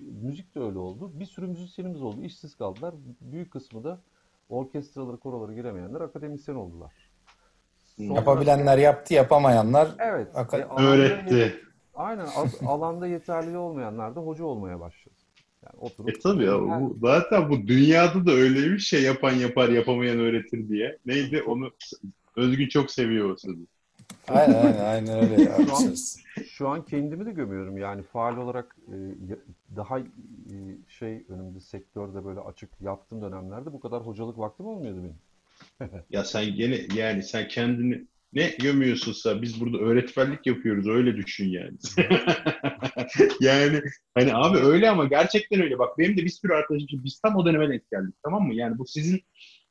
müzik de öyle oldu. Bir sürü müzisyenimiz oldu. İşsiz kaldılar. Büyük kısmı da orkestraları, koroları giremeyenler akademisyen oldular. Sonra, Yapabilenler yaptı, yapamayanlar evet, e, öğretti. aynen alanda yeterli olmayanlar da hoca olmaya başladı. Yani oturup, e tabii ya bu, zaten bu dünyada da öyle bir şey yapan yapar yapamayan öğretir diye. Neydi onu Özgün çok seviyor o sözü. Aynen aynen, aynen öyle. şu, an, şu an kendimi de gömüyorum yani faal olarak e, daha e, şey önümde sektörde böyle açık yaptığım dönemlerde bu kadar hocalık vaktim olmuyordu benim. ya sen gene yani sen kendini ne gömüyorsunsa biz burada öğretmenlik yapıyoruz öyle düşün yani. yani hani abi öyle ama gerçekten öyle. Bak benim de bir sürü arkadaşım biz tam o döneme denk geldik tamam mı? Yani bu sizin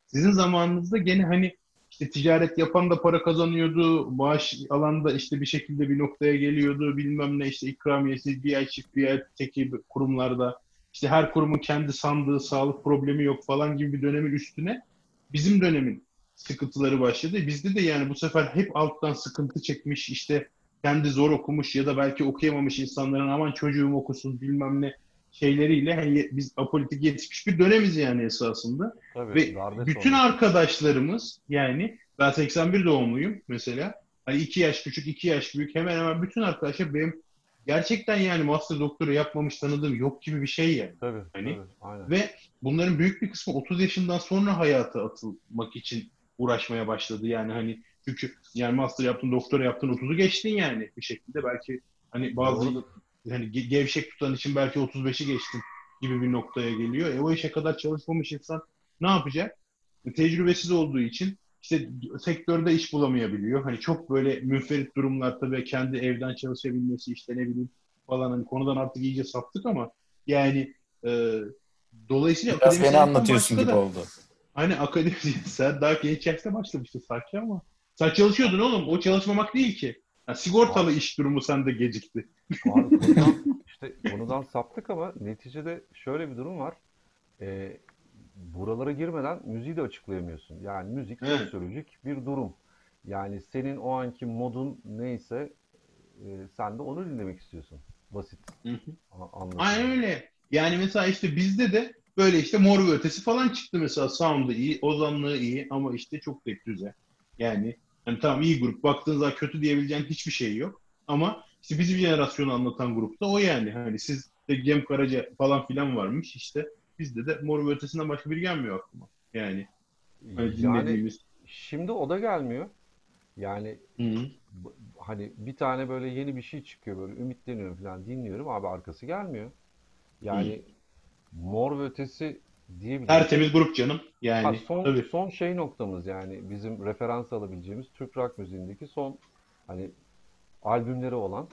sizin zamanınızda gene hani işte ticaret yapan da para kazanıyordu. Maaş alanda işte bir şekilde bir noktaya geliyordu. Bilmem ne işte ikramiyesi bir ay çift bir ay teki kurumlarda. işte her kurumun kendi sandığı sağlık problemi yok falan gibi bir dönemin üstüne bizim dönemin sıkıntıları başladı. Bizde de yani bu sefer hep alttan sıkıntı çekmiş işte kendi zor okumuş ya da belki okuyamamış insanların aman çocuğum okusun bilmem ne şeyleriyle hani biz apolitik yetişmiş bir dönemiz yani esasında. Tabii, Ve bütün sonra. arkadaşlarımız yani ben 81 doğumluyum mesela. Hani 2 yaş küçük, 2 yaş büyük hemen hemen bütün arkadaşlar benim gerçekten yani master doktora yapmamış tanıdığım yok gibi bir şey yani. Tabii, hani tabii, aynen. Ve bunların büyük bir kısmı 30 yaşından sonra hayata atılmak için uğraşmaya başladı. Yani hani çünkü yani master yaptın, doktora yaptın, 30'u geçtin yani bir şekilde belki hani bazı Doğru hani gevşek tutan için belki 35'i geçtin gibi bir noktaya geliyor. E o işe kadar çalışmamış insan ne yapacak? E, tecrübesiz olduğu için işte sektörde iş bulamayabiliyor. Hani çok böyle münferit durumlar tabii kendi evden çalışabilmesi işte ne bileyim falan hani konudan artık iyice saptık ama yani e, dolayısıyla Biraz beni anlatıyorsun gibi da, oldu. Hani akademi sen daha genç yaşta başlamıştın sanki ama sen çalışıyordun oğlum. O çalışmamak değil ki. Yani sigortalı iş durumu sende gecikti. Abi, konudan, işte konudan saptık ama neticede şöyle bir durum var. Ee, buralara girmeden müziği de açıklayamıyorsun. Yani müzik sosyolojik bir durum. Yani senin o anki modun neyse e, sen de onu dinlemek istiyorsun. Basit. Hı hı. Aynen öyle. Yani mesela işte bizde de böyle işte mor ve ötesi falan çıktı mesela. Sound'ı iyi, ozanlığı iyi ama işte çok tek düze. Yani hani tamam iyi grup. Baktığınız zaman kötü diyebileceğin hiçbir şey yok. Ama işte bizim jenerasyonu anlatan grupta o yani. Hani siz de Cem Karaca falan filan varmış işte. Bizde de mor ve ötesinden başka biri gelmiyor aklıma. Yani, hani yani şimdi o da gelmiyor. Yani Hı-hı. hani bir tane böyle yeni bir şey çıkıyor böyle ümitleniyorum falan dinliyorum abi arkası gelmiyor. Yani mor ve ötesi diyebilirim. Tertemiz grup canım. Yani ha, son tabii. son şey noktamız yani bizim referans alabileceğimiz Türk rock müziğindeki son hani albümleri olan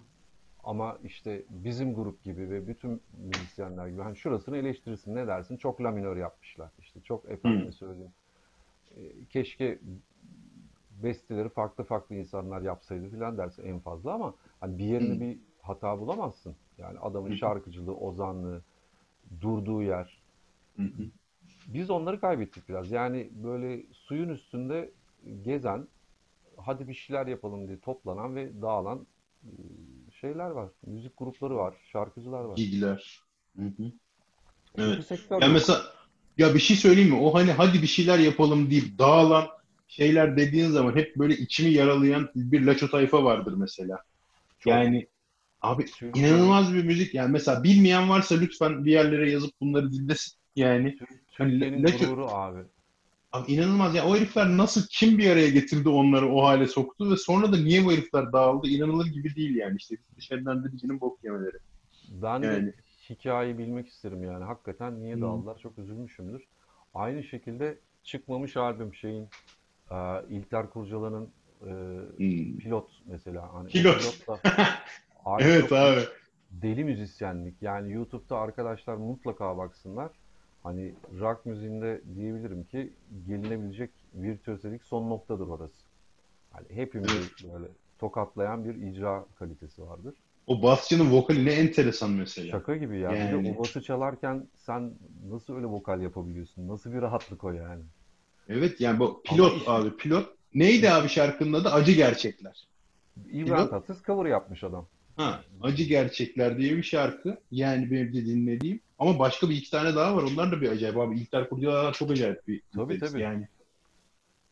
ama işte bizim grup gibi ve bütün müzisyenler gibi hani şurasını eleştirirsin ne dersin? Çok la minör yapmışlar. İşte çok efendim söyleyeyim. E, keşke besteleri farklı farklı insanlar yapsaydı filan dersin en fazla ama hani bir yerinde bir hata bulamazsın. Yani adamın şarkıcılığı, ozanlığı, durduğu yer. Biz onları kaybettik biraz. Yani böyle suyun üstünde gezen, hadi bir şeyler yapalım diye toplanan ve dağılan şeyler var. Müzik grupları var, şarkıcılar var. Gigiler. Evet. Ya mesela ya bir şey söyleyeyim mi? O hani hadi bir şeyler yapalım deyip dağılan şeyler dediğin zaman hep böyle içimi yaralayan bir laço tayfa vardır mesela. Çok. Yani abi Türkiye. inanılmaz bir müzik. Yani mesela bilmeyen varsa lütfen bir yerlere yazıp bunları dinlesin. Yani Türkiye'nin hani, gururu abi. Abi inanılmaz ya o herifler nasıl kim bir araya getirdi onları o hale soktu ve sonra da niye bu herifler dağıldı inanılır gibi değil yani işte dışarıdan dedicinin bok yemeleri. Ben yani. de hikayeyi bilmek isterim yani hakikaten niye hmm. dağıldılar çok üzülmüşümdür. Aynı şekilde çıkmamış albüm şeyin e, İlter Kurcalan'ın e, hmm. pilot mesela. Hani pilot. pilot da, evet abi. Deli müzisyenlik yani YouTube'da arkadaşlar mutlaka baksınlar hani rock müziğinde diyebilirim ki gelinebilecek virtüözlelik son noktadır orası. Hani hepimizi böyle tokatlayan bir icra kalitesi vardır. O basçının vokali ne enteresan mesela. Şaka gibi ya. Yani. Bir de o bası çalarken sen nasıl öyle vokal yapabiliyorsun? Nasıl bir rahatlık o yani? Evet yani bu pilot işte, abi pilot. Neydi abi şarkının adı? Acı Gerçekler. İbrahim Tatlıs cover yapmış adam. Ha, Acı Gerçekler diye bir şarkı. Yani benim de dinlediğim. Ama başka bir iki tane daha var. Onlar da bir acayip abi. İlter Kurcalar çok acayip bir tabii, gitarist. Tabii. Yani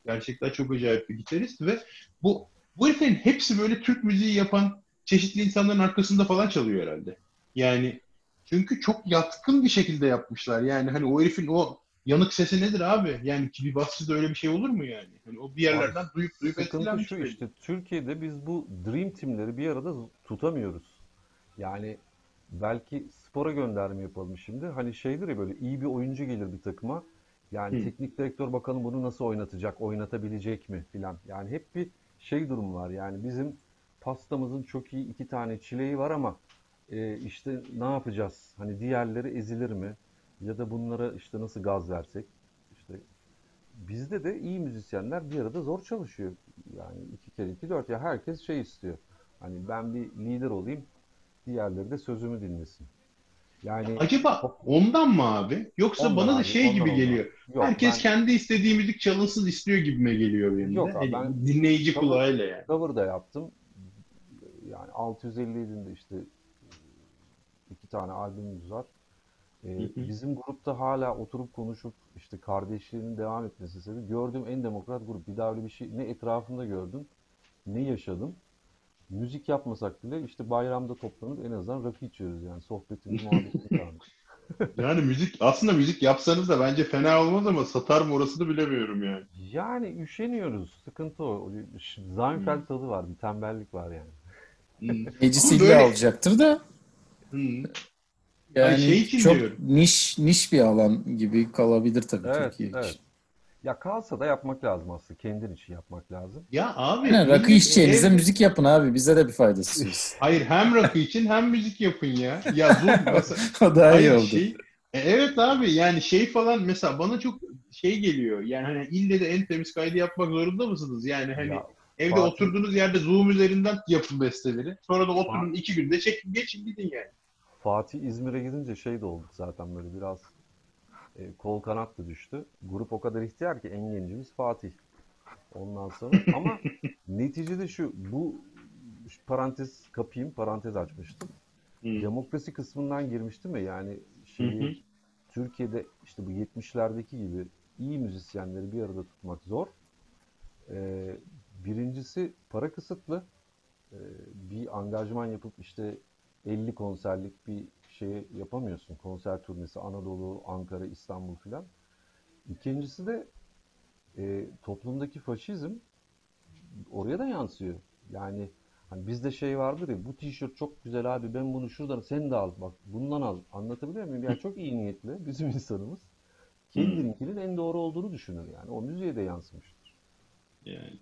gerçekten çok acayip bir gitarist ve bu bu heriflerin hepsi böyle Türk müziği yapan çeşitli insanların arkasında falan çalıyor herhalde. Yani çünkü çok yatkın bir şekilde yapmışlar. Yani hani o herifin o yanık sesi nedir abi? Yani ki bir bassızda öyle bir şey olur mu yani? Hani o bir yerlerden abi, duyup duyup etkilenmiş. şu işte Türkiye'de biz bu Dream Team'leri bir arada tutamıyoruz. Yani belki spora gönderme yapalım şimdi. Hani şeydir ya böyle iyi bir oyuncu gelir bir takıma. Yani Hı. teknik direktör bakalım bunu nasıl oynatacak, oynatabilecek mi filan. Yani hep bir şey durum var. Yani bizim pastamızın çok iyi iki tane çileği var ama e, işte ne yapacağız? Hani diğerleri ezilir mi? Ya da bunlara işte nasıl gaz versek? İşte bizde de iyi müzisyenler bir arada zor çalışıyor. Yani iki kere iki dört ya herkes şey istiyor. Hani ben bir lider olayım, diğerleri de sözümü dinlesin. Yani acaba ondan mı abi? Yoksa ondan bana da şey ondan, gibi ondan. geliyor. Yok, Herkes ben... kendi istediği müzik çalınsın istiyor gibime geliyor benim Yok de. Abi, hani ben dinleyici cover, kulağıyla yani. Cover da yaptım. Yani 650 de işte iki tane albümümüz var. Ee, bizim grupta hala oturup konuşup işte kardeşliğinin devam etmesi sebebi gördüğüm en demokrat grup. Bir daha öyle bir şey ne etrafımda gördüm ne yaşadım müzik yapmasak bile işte bayramda toplanıp en azından rakı içiyoruz yani sohbetimiz muhabbetimiz kalmış. yani müzik aslında müzik yapsanız da bence fena olmaz ama satar mı orasını bilemiyorum yani. Yani üşeniyoruz. Sıkıntı o. Seinfeld hmm. tadı var. Bir tembellik var yani. Hmm. Ecisiyle böyle... alacaktır da. Hmm. Yani şey çok diyorum. niş niş bir alan gibi kalabilir tabii evet, Türkiye evet. için. Ya kalsa da yapmak lazım aslında. Kendin için yapmak lazım. Ya abi. Yani rakı içeceğinize ev... müzik yapın abi. Bize de bir faydası Hayır hem rakı için hem müzik yapın ya. Ya bu mesela... o daha iyi oldu. Şey, e, evet abi yani şey falan mesela bana çok şey geliyor. Yani hani ille de en temiz kaydı yapmak zorunda mısınız? Yani hani ya, evde Fatih... oturduğunuz yerde Zoom üzerinden yapın besteleri. Sonra da oturun Fatih... iki günde çekin geçin gidin yani. Fatih İzmir'e gidince şey de olduk zaten böyle biraz e, kol kanat da düştü. Grup o kadar ihtiyar ki en gencimiz Fatih. Ondan sonra ama neticede şu bu parantez kapayım, parantez açmıştım. Hmm. Demokrasi kısmından girmiştim ya yani şeyi hı Türkiye'de işte bu 70'lerdeki gibi iyi müzisyenleri bir arada tutmak zor. Ee, birincisi para kısıtlı. Ee, bir angajman yapıp işte 50 konserlik bir şey yapamıyorsun. Konser turnesi Anadolu, Ankara, İstanbul filan. İkincisi de e, toplumdaki faşizm oraya da yansıyor. Yani hani bizde şey vardır ya bu tişört çok güzel abi ben bunu şuradan sen de al bak bundan al. Anlatabiliyor muyum? Yani çok iyi niyetli bizim insanımız kendininkinin en doğru olduğunu düşünür yani. O müziğe de yansımıştır. Yani.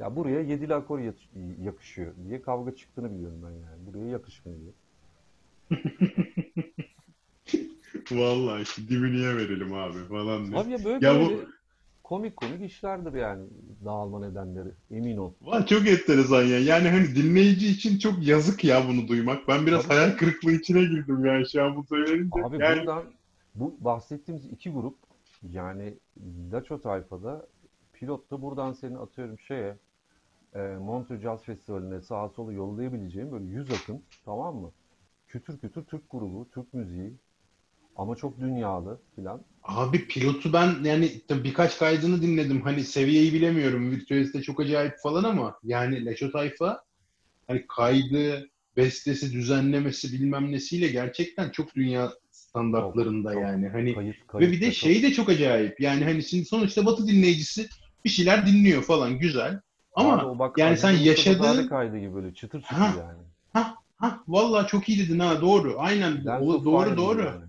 Ya buraya yedili akor yakışıyor diye kavga çıktığını biliyorum ben yani. Buraya yakışmıyor diye. Vallahi şu dibiniye verelim abi falan diye. Abi ya böyle, ya böyle bu... komik komik işlerdir yani dağılma nedenleri. Emin ol. Var çok enteresan ya. Yani hani dinleyici için çok yazık ya bunu duymak. Ben biraz Tabii. hayal kırıklığı içine girdim yani şu an bu söyleyince. Abi yani... buradan bu bahsettiğimiz iki grup yani Laço tayfada pilot da buradan seni atıyorum şeye e, Montreux Jazz Festivali'ne sağa sola yollayabileceğim böyle yüz akın tamam mı? Kütür kütür Türk grubu, Türk müziği ama çok dünyalı filan. Abi pilotu ben yani birkaç kaydını dinledim. Hani seviyeyi bilemiyorum. Virtüözde çok acayip falan ama yani Leço Tayfa hani kaydı, bestesi, düzenlemesi bilmem nesiyle gerçekten çok dünya standartlarında çok, yani. Hani kayıt, kayıt ve bir de şey de çok acayip. Yani hani şimdi sonuçta Batı dinleyicisi bir şeyler dinliyor falan güzel. Ama Abi, bak, yani sen yaşadığın kaydı gibi böyle çıtır çıtır ha, yani. Ha ha vallahi çok iyi dedin ha doğru. Aynen o, doğru doğru. Yani.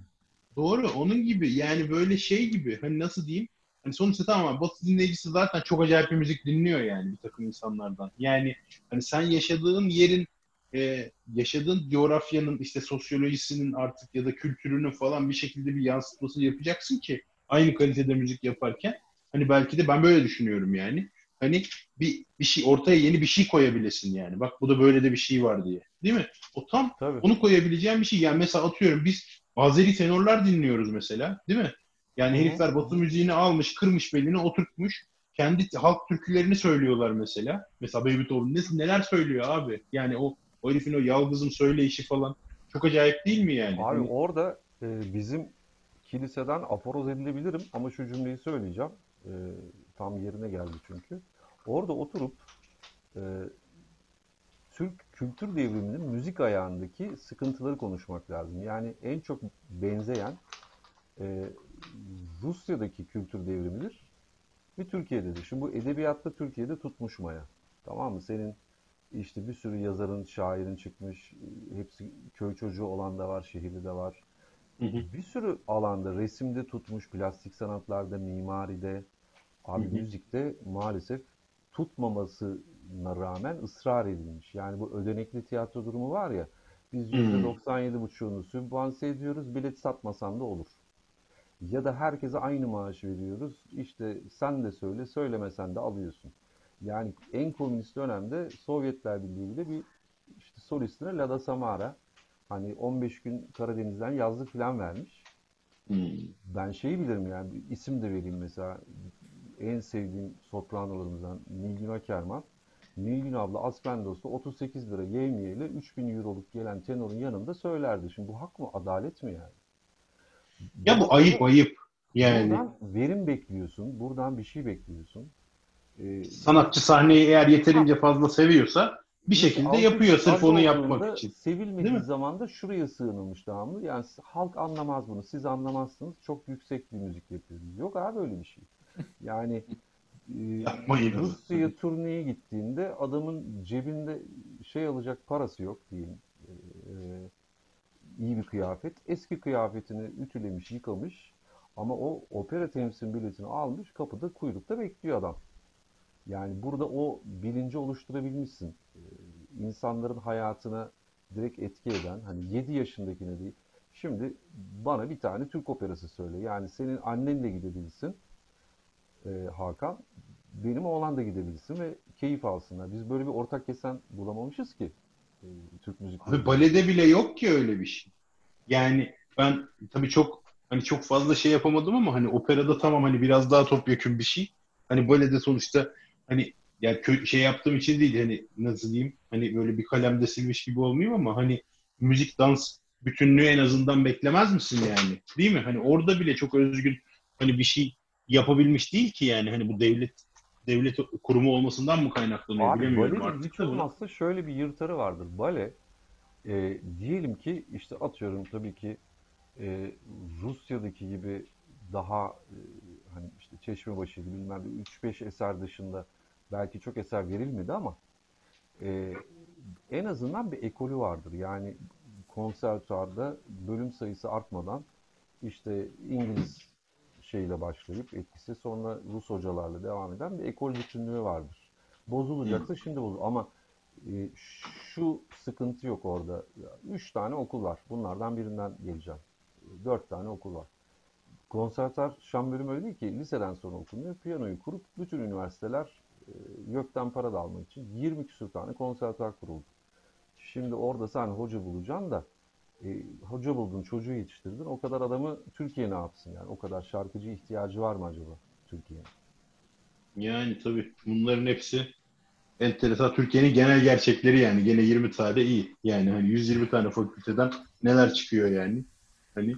Doğru onun gibi yani böyle şey gibi hani nasıl diyeyim hani sonuçta tamam Batı dinleyicisi zaten çok acayip bir müzik dinliyor yani bir takım insanlardan. Yani hani sen yaşadığın yerin e, yaşadığın coğrafyanın işte sosyolojisinin artık ya da kültürünün falan bir şekilde bir yansıtması yapacaksın ki aynı kalitede müzik yaparken hani belki de ben böyle düşünüyorum yani. Hani bir bir şey ortaya yeni bir şey koyabilesin yani. Bak bu da böyle de bir şey var diye. Değil mi? O tam Tabii. onu koyabileceğim bir şey. Yani mesela atıyorum biz Azeri tenorlar dinliyoruz mesela. Değil mi? Yani herifler Batı müziğini almış, kırmış belini, oturtmuş. Kendi halk türkülerini söylüyorlar mesela. Mesela Baby Doll neler söylüyor abi? Yani o o herifin o yalgızım söyleyişi falan çok acayip değil mi yani? Abi hani... orada e, bizim kiliseden aforoz edilebilirim ama şu cümleyi söyleyeceğim. E, tam yerine geldi çünkü. Orada oturup e, Türk kültür devriminin müzik ayağındaki sıkıntıları konuşmak lazım. Yani en çok benzeyen e, Rusya'daki kültür devrimidir ve Türkiye'dedir. Şimdi bu edebiyatta Türkiye'de tutmuş maya. Tamam mı? Senin işte bir sürü yazarın, şairin çıkmış. Hepsi köy çocuğu olan da var, şehirli de var. Hı hı. Bir sürü alanda resimde tutmuş, plastik sanatlarda, mimaride, abi hı hı. müzikte maalesef tutmamasına rağmen ısrar edilmiş. Yani bu ödenekli tiyatro durumu var ya, biz %97,5'unu sübvanse ediyoruz, bilet satmasan da olur. Ya da herkese aynı maaşı veriyoruz. İşte sen de söyle, söylemesen de alıyorsun. Yani en komünist dönemde Sovyetler Birliği bile bir işte solistine Lada Samara hani 15 gün Karadeniz'den yazlık falan vermiş. Hmm. Ben şeyi bilirim yani isim de vereyim mesela en sevdiğim sopranolarımızdan Nilgün Akerman. Nilgün abla Aspendos'ta 38 lira yevmiyeyle 3000 euroluk gelen tenorun yanında söylerdi. Şimdi bu hak mı adalet mi yani? Ya bu ayıp ayıp. Yani. Buradan verim bekliyorsun. Buradan bir şey bekliyorsun. Ee, Sanatçı sahneyi eğer yeterince fazla seviyorsa bir şekilde yapıyor sırf onu yapmak için. Sevilmediği zaman da şuraya sığınılmış devamlı. Yani halk anlamaz bunu. Siz anlamazsınız. Çok yüksek bir müzik yapıyoruz. Yok abi öyle bir şey. Yani Yapmayın. Rusya'ya turneye gittiğinde adamın cebinde şey alacak parası yok diyeyim. Ee, iyi bir kıyafet. Eski kıyafetini ütülemiş, yıkamış. Ama o opera temsil biletini almış. Kapıda kuyrukta bekliyor adam. Yani burada o bilinci oluşturabilmişsin. Ee, insanların hayatına direkt etki eden, hani 7 yaşındakine değil. Şimdi bana bir tane Türk operası söyle. Yani senin annenle gidebilsin e, Hakan. Benim oğlan da gidebilsin ve keyif alsınlar. Biz böyle bir ortak kesen bulamamışız ki e, Türk müzik. Abi balede bile yok ki öyle bir şey. Yani ben tabii çok hani çok fazla şey yapamadım ama hani operada tamam hani biraz daha topyekun bir şey. Hani balede sonuçta hani ya şey yaptığım için değil hani nasıl diyeyim hani böyle bir kalemde silmiş gibi olmuyor ama hani müzik dans bütünlüğü en azından beklemez misin yani? Değil mi? Hani orada bile çok özgün hani bir şey yapabilmiş değil ki yani hani bu devlet devlet kurumu olmasından mı kaynaklanıyor Abi, bilemiyorum artık. Hiç olmazsa şöyle bir yırtarı vardır. Bale e, diyelim ki işte atıyorum tabii ki e, Rusya'daki gibi daha e, hani işte Çeşmebaşı'ydı bilmem 3-5 eser dışında belki çok eser verilmedi ama e, en azından bir ekolü vardır. Yani konservatuarda bölüm sayısı artmadan işte İngiliz şeyle başlayıp etkisi sonra Rus hocalarla devam eden bir ekol bütünlüğü vardır. Bozulacaksa şimdi bozul. Ama e, şu sıkıntı yok orada. Üç tane okul var. Bunlardan birinden geleceğim. Dört tane okul var. Konservatuar şan bölümü öyle değil ki liseden sonra okunuyor. Piyanoyu kurup bütün üniversiteler e, gökten para da almak için 20 küsur tane konservatuar kuruldu. Şimdi orada sen hoca bulacaksın da e, hoca buldun, çocuğu yetiştirdin. O kadar adamı Türkiye ne yapsın yani? O kadar şarkıcı ihtiyacı var mı acaba Türkiye'nin? Yani tabii bunların hepsi enteresan. Türkiye'nin genel gerçekleri yani. Gene 20 tane iyi. Yani hani 120 tane fakülteden neler çıkıyor yani. Hani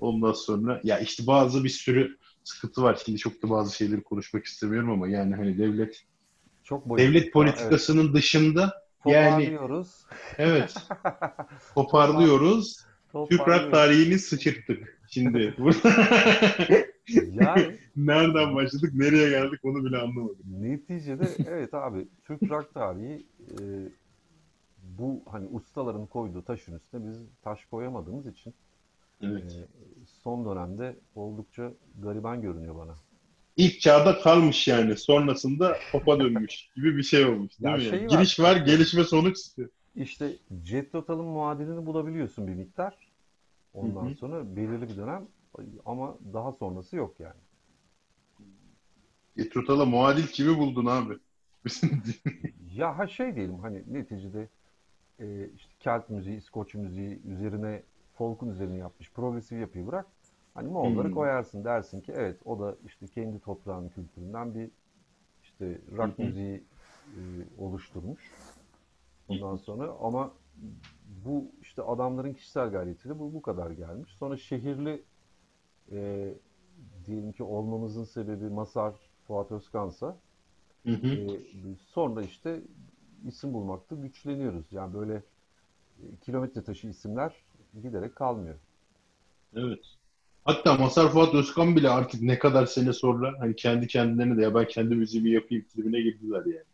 ondan sonra ya işte bazı bir sürü sıkıntı var. Şimdi çok da bazı şeyleri konuşmak istemiyorum ama yani hani devlet çok devlet politikasının evet. dışında yani evet toparlıyoruz. Tüprak tarihini sıçırttık. Şimdi yani nereden başladık, nereye geldik onu bile anlamadım. Neticede evet abi Türk rock tarihi e, bu hani ustaların koyduğu taşın üstüne biz taş koyamadığımız için evet. e, son dönemde oldukça gariban görünüyor bana. İlk çağda kalmış yani. Sonrasında topa dönmüş gibi bir şey olmuş değil ya mi? Şey Giriş var, gelişme sonuç. İşte jet total'ın muadilini bulabiliyorsun bir miktar. Ondan Hı-hı. sonra belirli bir dönem ama daha sonrası yok yani. Jet total'a muadil kimi buldun abi? ya ha şey diyelim hani neticede e, işte Kelt müziği, İskoç müziği üzerine folk'un üzerine yapmış progresif yapıyı bırak. Hani Moğolları hmm. koyarsın dersin ki evet o da işte kendi toprağının kültüründen bir işte rock hmm. müziği e, oluşturmuş. Ondan sonra ama bu işte adamların kişisel gayretiyle bu bu kadar gelmiş. Sonra şehirli e, diyelim ki olmamızın sebebi Masar Fuat Özkan'sa hı hı. E, sonra işte isim bulmakta güçleniyoruz. Yani böyle e, kilometre taşı isimler giderek kalmıyor. Evet. Hatta Masar Fuat Özkan bile artık ne kadar sene sonra hani kendi kendilerine de ya ben kendi müziğimi yapayım tribine girdiler yani.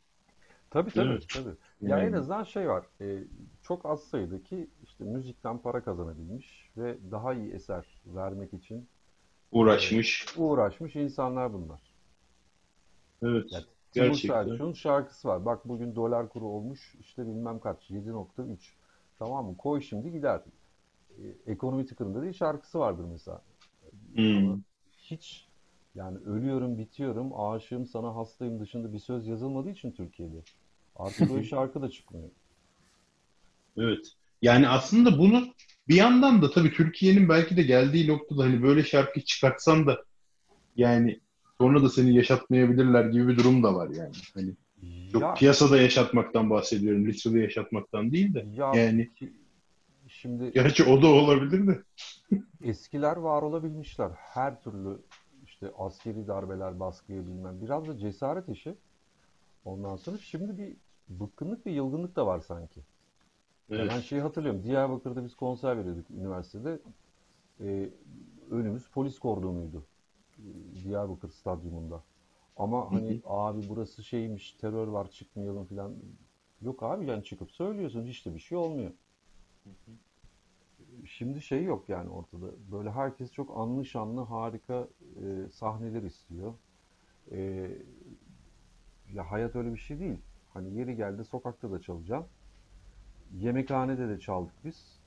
Tabii tabii. Tabii. Ya yani. en azından şey var. E, çok az sayıdaki işte müzikten para kazanabilmiş ve daha iyi eser vermek için uğraşmış. E, uğraşmış insanlar bunlar. Evet. Yani, gerçekten. Selçuk'un şarkısı var. Bak bugün dolar kuru olmuş işte bilmem kaç 7.3. Tamam mı? Koy şimdi gider. E, ekonomi tıkırında değil şarkısı vardır mesela. Hmm. Hiç yani ölüyorum, bitiyorum, aşığım, sana hastayım dışında bir söz yazılmadığı için Türkiye'de. Artık o şarkı da çıkmıyor. Evet. Yani aslında bunu bir yandan da tabii Türkiye'nin belki de geldiği noktada hani böyle şarkı çıkartsan da yani sonra da seni yaşatmayabilirler gibi bir durum da var yani. Hani çok ya, piyasada yaşatmaktan bahsediyorum. Literatürde yaşatmaktan değil de. Ya, yani şimdi Gerçi o da olabilir de. eskiler var olabilmişler. Her türlü işte askeri darbeler, baskıya bilmem. Biraz da cesaret işi. Ondan sonra şimdi bir bıkkınlık ve yılgınlık da var sanki. Evet. Ben şeyi hatırlıyorum. Diyarbakır'da biz konser veriyorduk üniversitede. Ee, önümüz polis kordonuydu. Diyarbakır stadyumunda. Ama hani hı hı. abi burası şeymiş, terör var çıkmayalım falan. Yok abi yani çıkıp söylüyorsun hiç de bir şey olmuyor. Hı hı. Şimdi şey yok yani ortada. Böyle herkes çok anlı şanlı harika e, sahneler istiyor. E, ya hayat öyle bir şey değil. Hani yeri geldi sokakta da çalacağım. Yemekhanede de çaldık biz.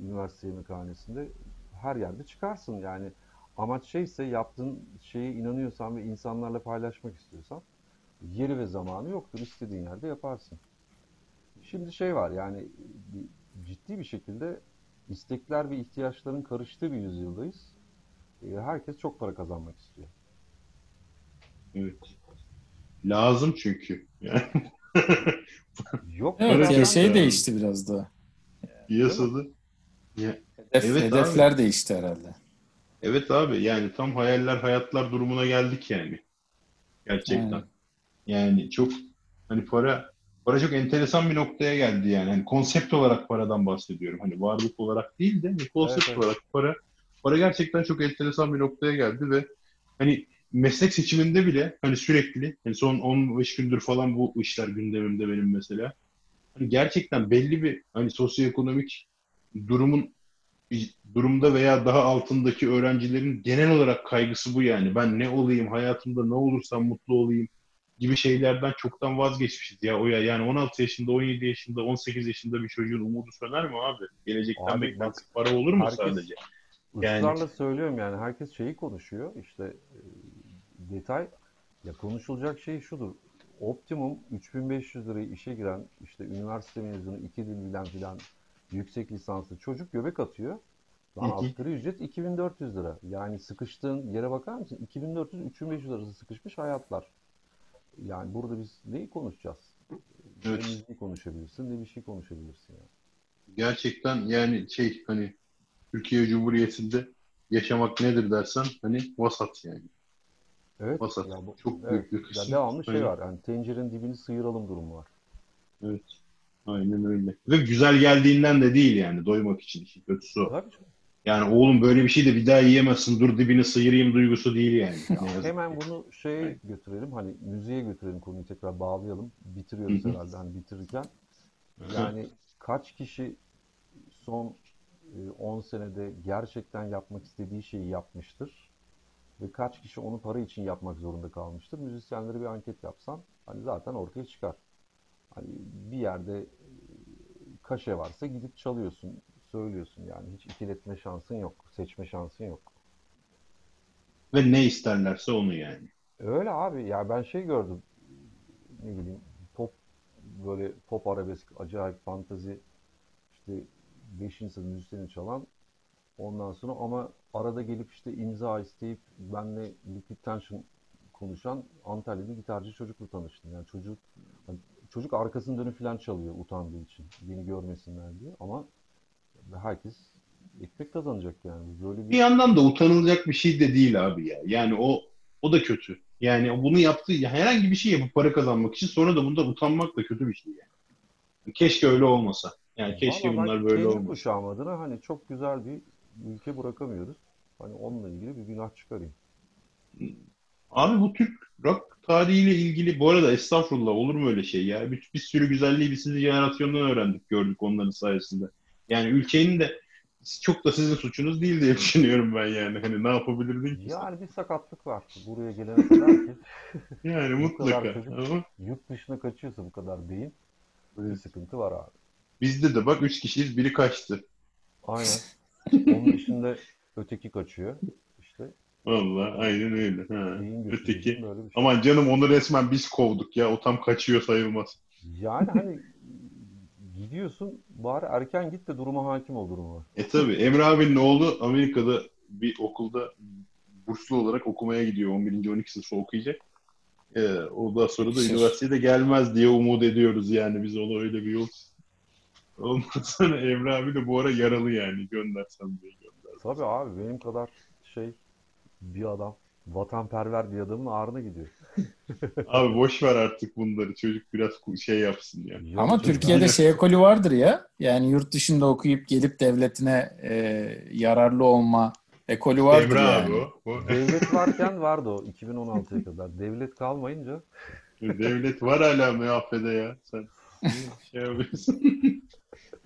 Üniversite yemekhanesinde. Her yerde çıkarsın yani. Amaç şeyse yaptığın şeye inanıyorsan ve insanlarla paylaşmak istiyorsan yeri ve zamanı yoktur. İstediğin yerde yaparsın. Şimdi şey var yani ciddi bir şekilde istekler ve ihtiyaçların karıştığı bir yüzyıldayız. Herkes çok para kazanmak istiyor. Evet. lazım çünkü. Yani. Yok. Evet ya şey değişti biraz da. Piyasada. Ya, Hedef, evet hedefler abi. değişti herhalde. Evet abi yani tam hayaller hayatlar durumuna geldik yani. Gerçekten. Aynen. Yani çok hani para para çok enteresan bir noktaya geldi yani. Hani konsept olarak paradan bahsediyorum. Hani varlık olarak değil de hani konsept evet, evet. olarak para para gerçekten çok enteresan bir noktaya geldi ve hani meslek seçiminde bile hani sürekli hani son 15 gündür falan bu işler gündemimde benim mesela. Hani gerçekten belli bir hani sosyoekonomik durumun durumda veya daha altındaki öğrencilerin genel olarak kaygısı bu yani. Ben ne olayım, hayatımda ne olursam mutlu olayım gibi şeylerden çoktan vazgeçmişiz ya. O ya yani 16 yaşında, 17 yaşında, 18 yaşında bir çocuğun umudu söner mi abi? Gelecekten abi, beklentisi para olur mu herkes, sadece? Yani ısrarla söylüyorum yani herkes şeyi konuşuyor. İşte e, detay ya konuşulacak şey şudur. Optimum 3500 liraya işe giren işte üniversite mezunu iki dil bilen filan yüksek lisanslı çocuk göbek atıyor. Lan asgari ücret 2400 lira. Yani sıkıştığın yere bakar mısın? 2400-3500 arası sıkışmış hayatlar. Yani burada biz neyi konuşacağız? Evet. Ne müziği konuşabilirsin ne bir şey konuşabilirsin yani. Gerçekten yani şey hani Türkiye Cumhuriyeti'nde yaşamak nedir dersen hani vasat yani. Evet. Vasat. Ya bu, Çok evet. büyük bir kısım. Ya devamlı şey var. Yani tencerenin dibini sıyıralım durumu var. Evet. Aynen öyle. Ve güzel geldiğinden de değil yani doymak için kötüsü o. Tabii Yani oğlum böyle bir şey de bir daha yiyemezsin dur dibini sıyırayım duygusu değil yani. Ya hemen bunu şeye götürelim hani müziğe götürelim konuyu tekrar bağlayalım. Bitiriyoruz herhalde hani bitirirken. Yani kaç kişi son 10 e, senede gerçekten yapmak istediği şeyi yapmıştır? Ve kaç kişi onu para için yapmak zorunda kalmıştır? Müzisyenlere bir anket yapsan hani zaten ortaya çıkar. Hani bir yerde e, kaşe varsa gidip çalıyorsun, söylüyorsun yani hiç ikiletme şansın yok, seçme şansın yok. Ve ne isterlerse onu yani. Öyle abi ya ben şey gördüm ne bileyim pop böyle pop arabesk acayip fantazi işte 5. sınıf müzisyeni çalan ondan sonra ama arada gelip işte imza isteyip benle Liquid Tension konuşan Antalya'da gitarcı çocukla tanıştım. Yani çocuk hani çocuk arkasını dönüp falan çalıyor utandığı için. Beni görmesinler diye ama herkes ekmek kazanacak yani. Böyle bir... bir yandan da utanılacak bir şey de değil abi ya. Yani o o da kötü. Yani bunu yaptığı herhangi bir şey yapıp para kazanmak için sonra da bundan utanmak da kötü bir şey yani. Keşke öyle olmasa. Yani Vallahi keşke bunlar böyle olmasa. kuşağım adına hani çok güzel bir ülke bırakamıyoruz. Hani onunla ilgili bir günah çıkarayım. Abi bu Türk rock tarihiyle ilgili bu arada estağfurullah olur mu öyle şey ya? Bir, bir sürü güzelliği biz sizin jenerasyondan öğrendik, gördük onların sayesinde. Yani ülkenin de çok da sizin suçunuz değil diye düşünüyorum ben yani. Hani ne yapabilirdin ki? Yani bir sakatlık var buraya gelene kadar ki. yani mutlaka. Ama... Yurt dışına kaçıyorsa bu kadar beyin evet. bir sıkıntı var abi. Bizde de bak üç kişiyiz biri kaçtı. Aynen. Onun dışında öteki kaçıyor. İşte Valla aynen öyle. Ha. Öteki. Şey. Aman canım onu resmen biz kovduk ya. O tam kaçıyor sayılmaz. Yani hani gidiyorsun bari erken git de duruma hakim ol duruma. E tabi Emre abinin oğlu Amerika'da bir okulda burslu olarak okumaya gidiyor. 11. 12. sınıfı okuyacak. Ee, o da sonra da üniversitede gelmez diye umut ediyoruz yani biz ona öyle bir yol. Ondan sonra Emre abi de bu ara yaralı yani göndersem diye gönder. Tabii abi benim kadar şey bir adam vatanperver bir adamın ağrına gidiyor. Abi boş ver artık bunları. Çocuk biraz şey yapsın yani. Ama Türkiye'de şey ekolü vardır ya. Yani yurt dışında okuyup gelip devletine e, yararlı olma ekolü vardır Emre yani. Abi o, o. Devlet varken vardı o 2016'ya kadar. Devlet kalmayınca. Devlet var hala MHP'de ya. Sen şey yapıyorsun.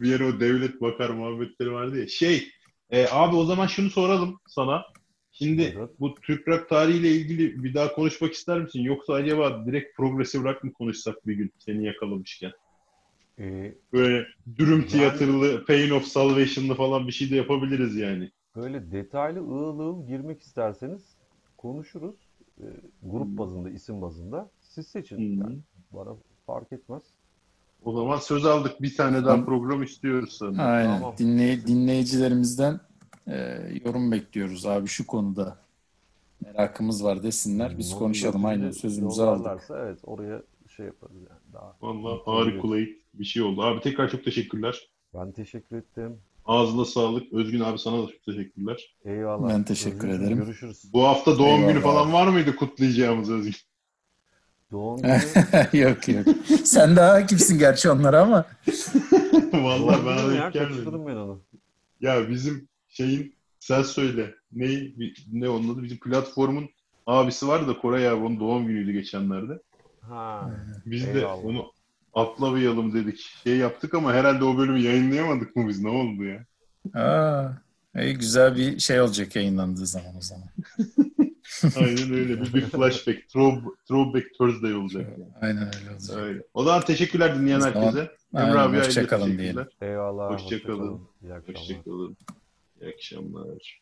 bir yere o devlet bakar muhabbetleri vardı ya. Şey, e, abi o zaman şunu soralım sana. Şimdi evet. bu Türk rock tarihiyle ilgili bir daha konuşmak ister misin? Yoksa acaba direkt progresif rock mı konuşsak bir gün seni yakalamışken? Ee, böyle Dürüm yani, Pain of Salvation'lı falan bir şey de yapabiliriz yani. Böyle detaylı ığıl ığıl girmek isterseniz konuşuruz. E, grup hmm. bazında, isim bazında. Siz seçin. Hmm. Yani bana fark etmez. O zaman söz aldık. Bir tane daha program istiyoruz sanırım. Aynen. Tamam. Dinley dinleyicilerimizden e, yorum bekliyoruz abi şu konuda. merakımız var desinler. Biz konuşalım aynen sözümüzü aldık. Evet oraya şey yaparız yani daha. Valla harikulade bir şey oldu. Abi tekrar çok teşekkürler. Ben teşekkür ettim. Ağzına sağlık. Özgün abi sana da çok teşekkürler. Eyvallah. Ben teşekkür Özgün, ederim. Görüşürüz. Bu hafta doğum Eyvallah. günü falan var mıydı kutlayacağımız Özgün? Doğum günü? yok yok. Sen daha kimsin gerçi onlara ama. Vallahi ben de ya, kaçırdım ben onu. Ya bizim şeyin sen söyle. Ne ne onun adı? Bizim platformun abisi var da Koray abi onun doğum günüydü geçenlerde. Ha. Biz eyvallah. de onu atlamayalım dedik. Şey yaptık ama herhalde o bölümü yayınlayamadık mı biz? Ne oldu ya? Aa, iyi, güzel bir şey olacak yayınlandığı zaman o zaman. Aynen öyle. Bir, bir flashback. Throw, throwback Thursday olacak. Yani. Aynen öyle olacak. Öyle. O zaman teşekkürler dinleyen herkese. Emre abi hoşçakalın diyelim. Eyvallah. Hoşçakalın. Hoşçakalın. İyi akşamlar.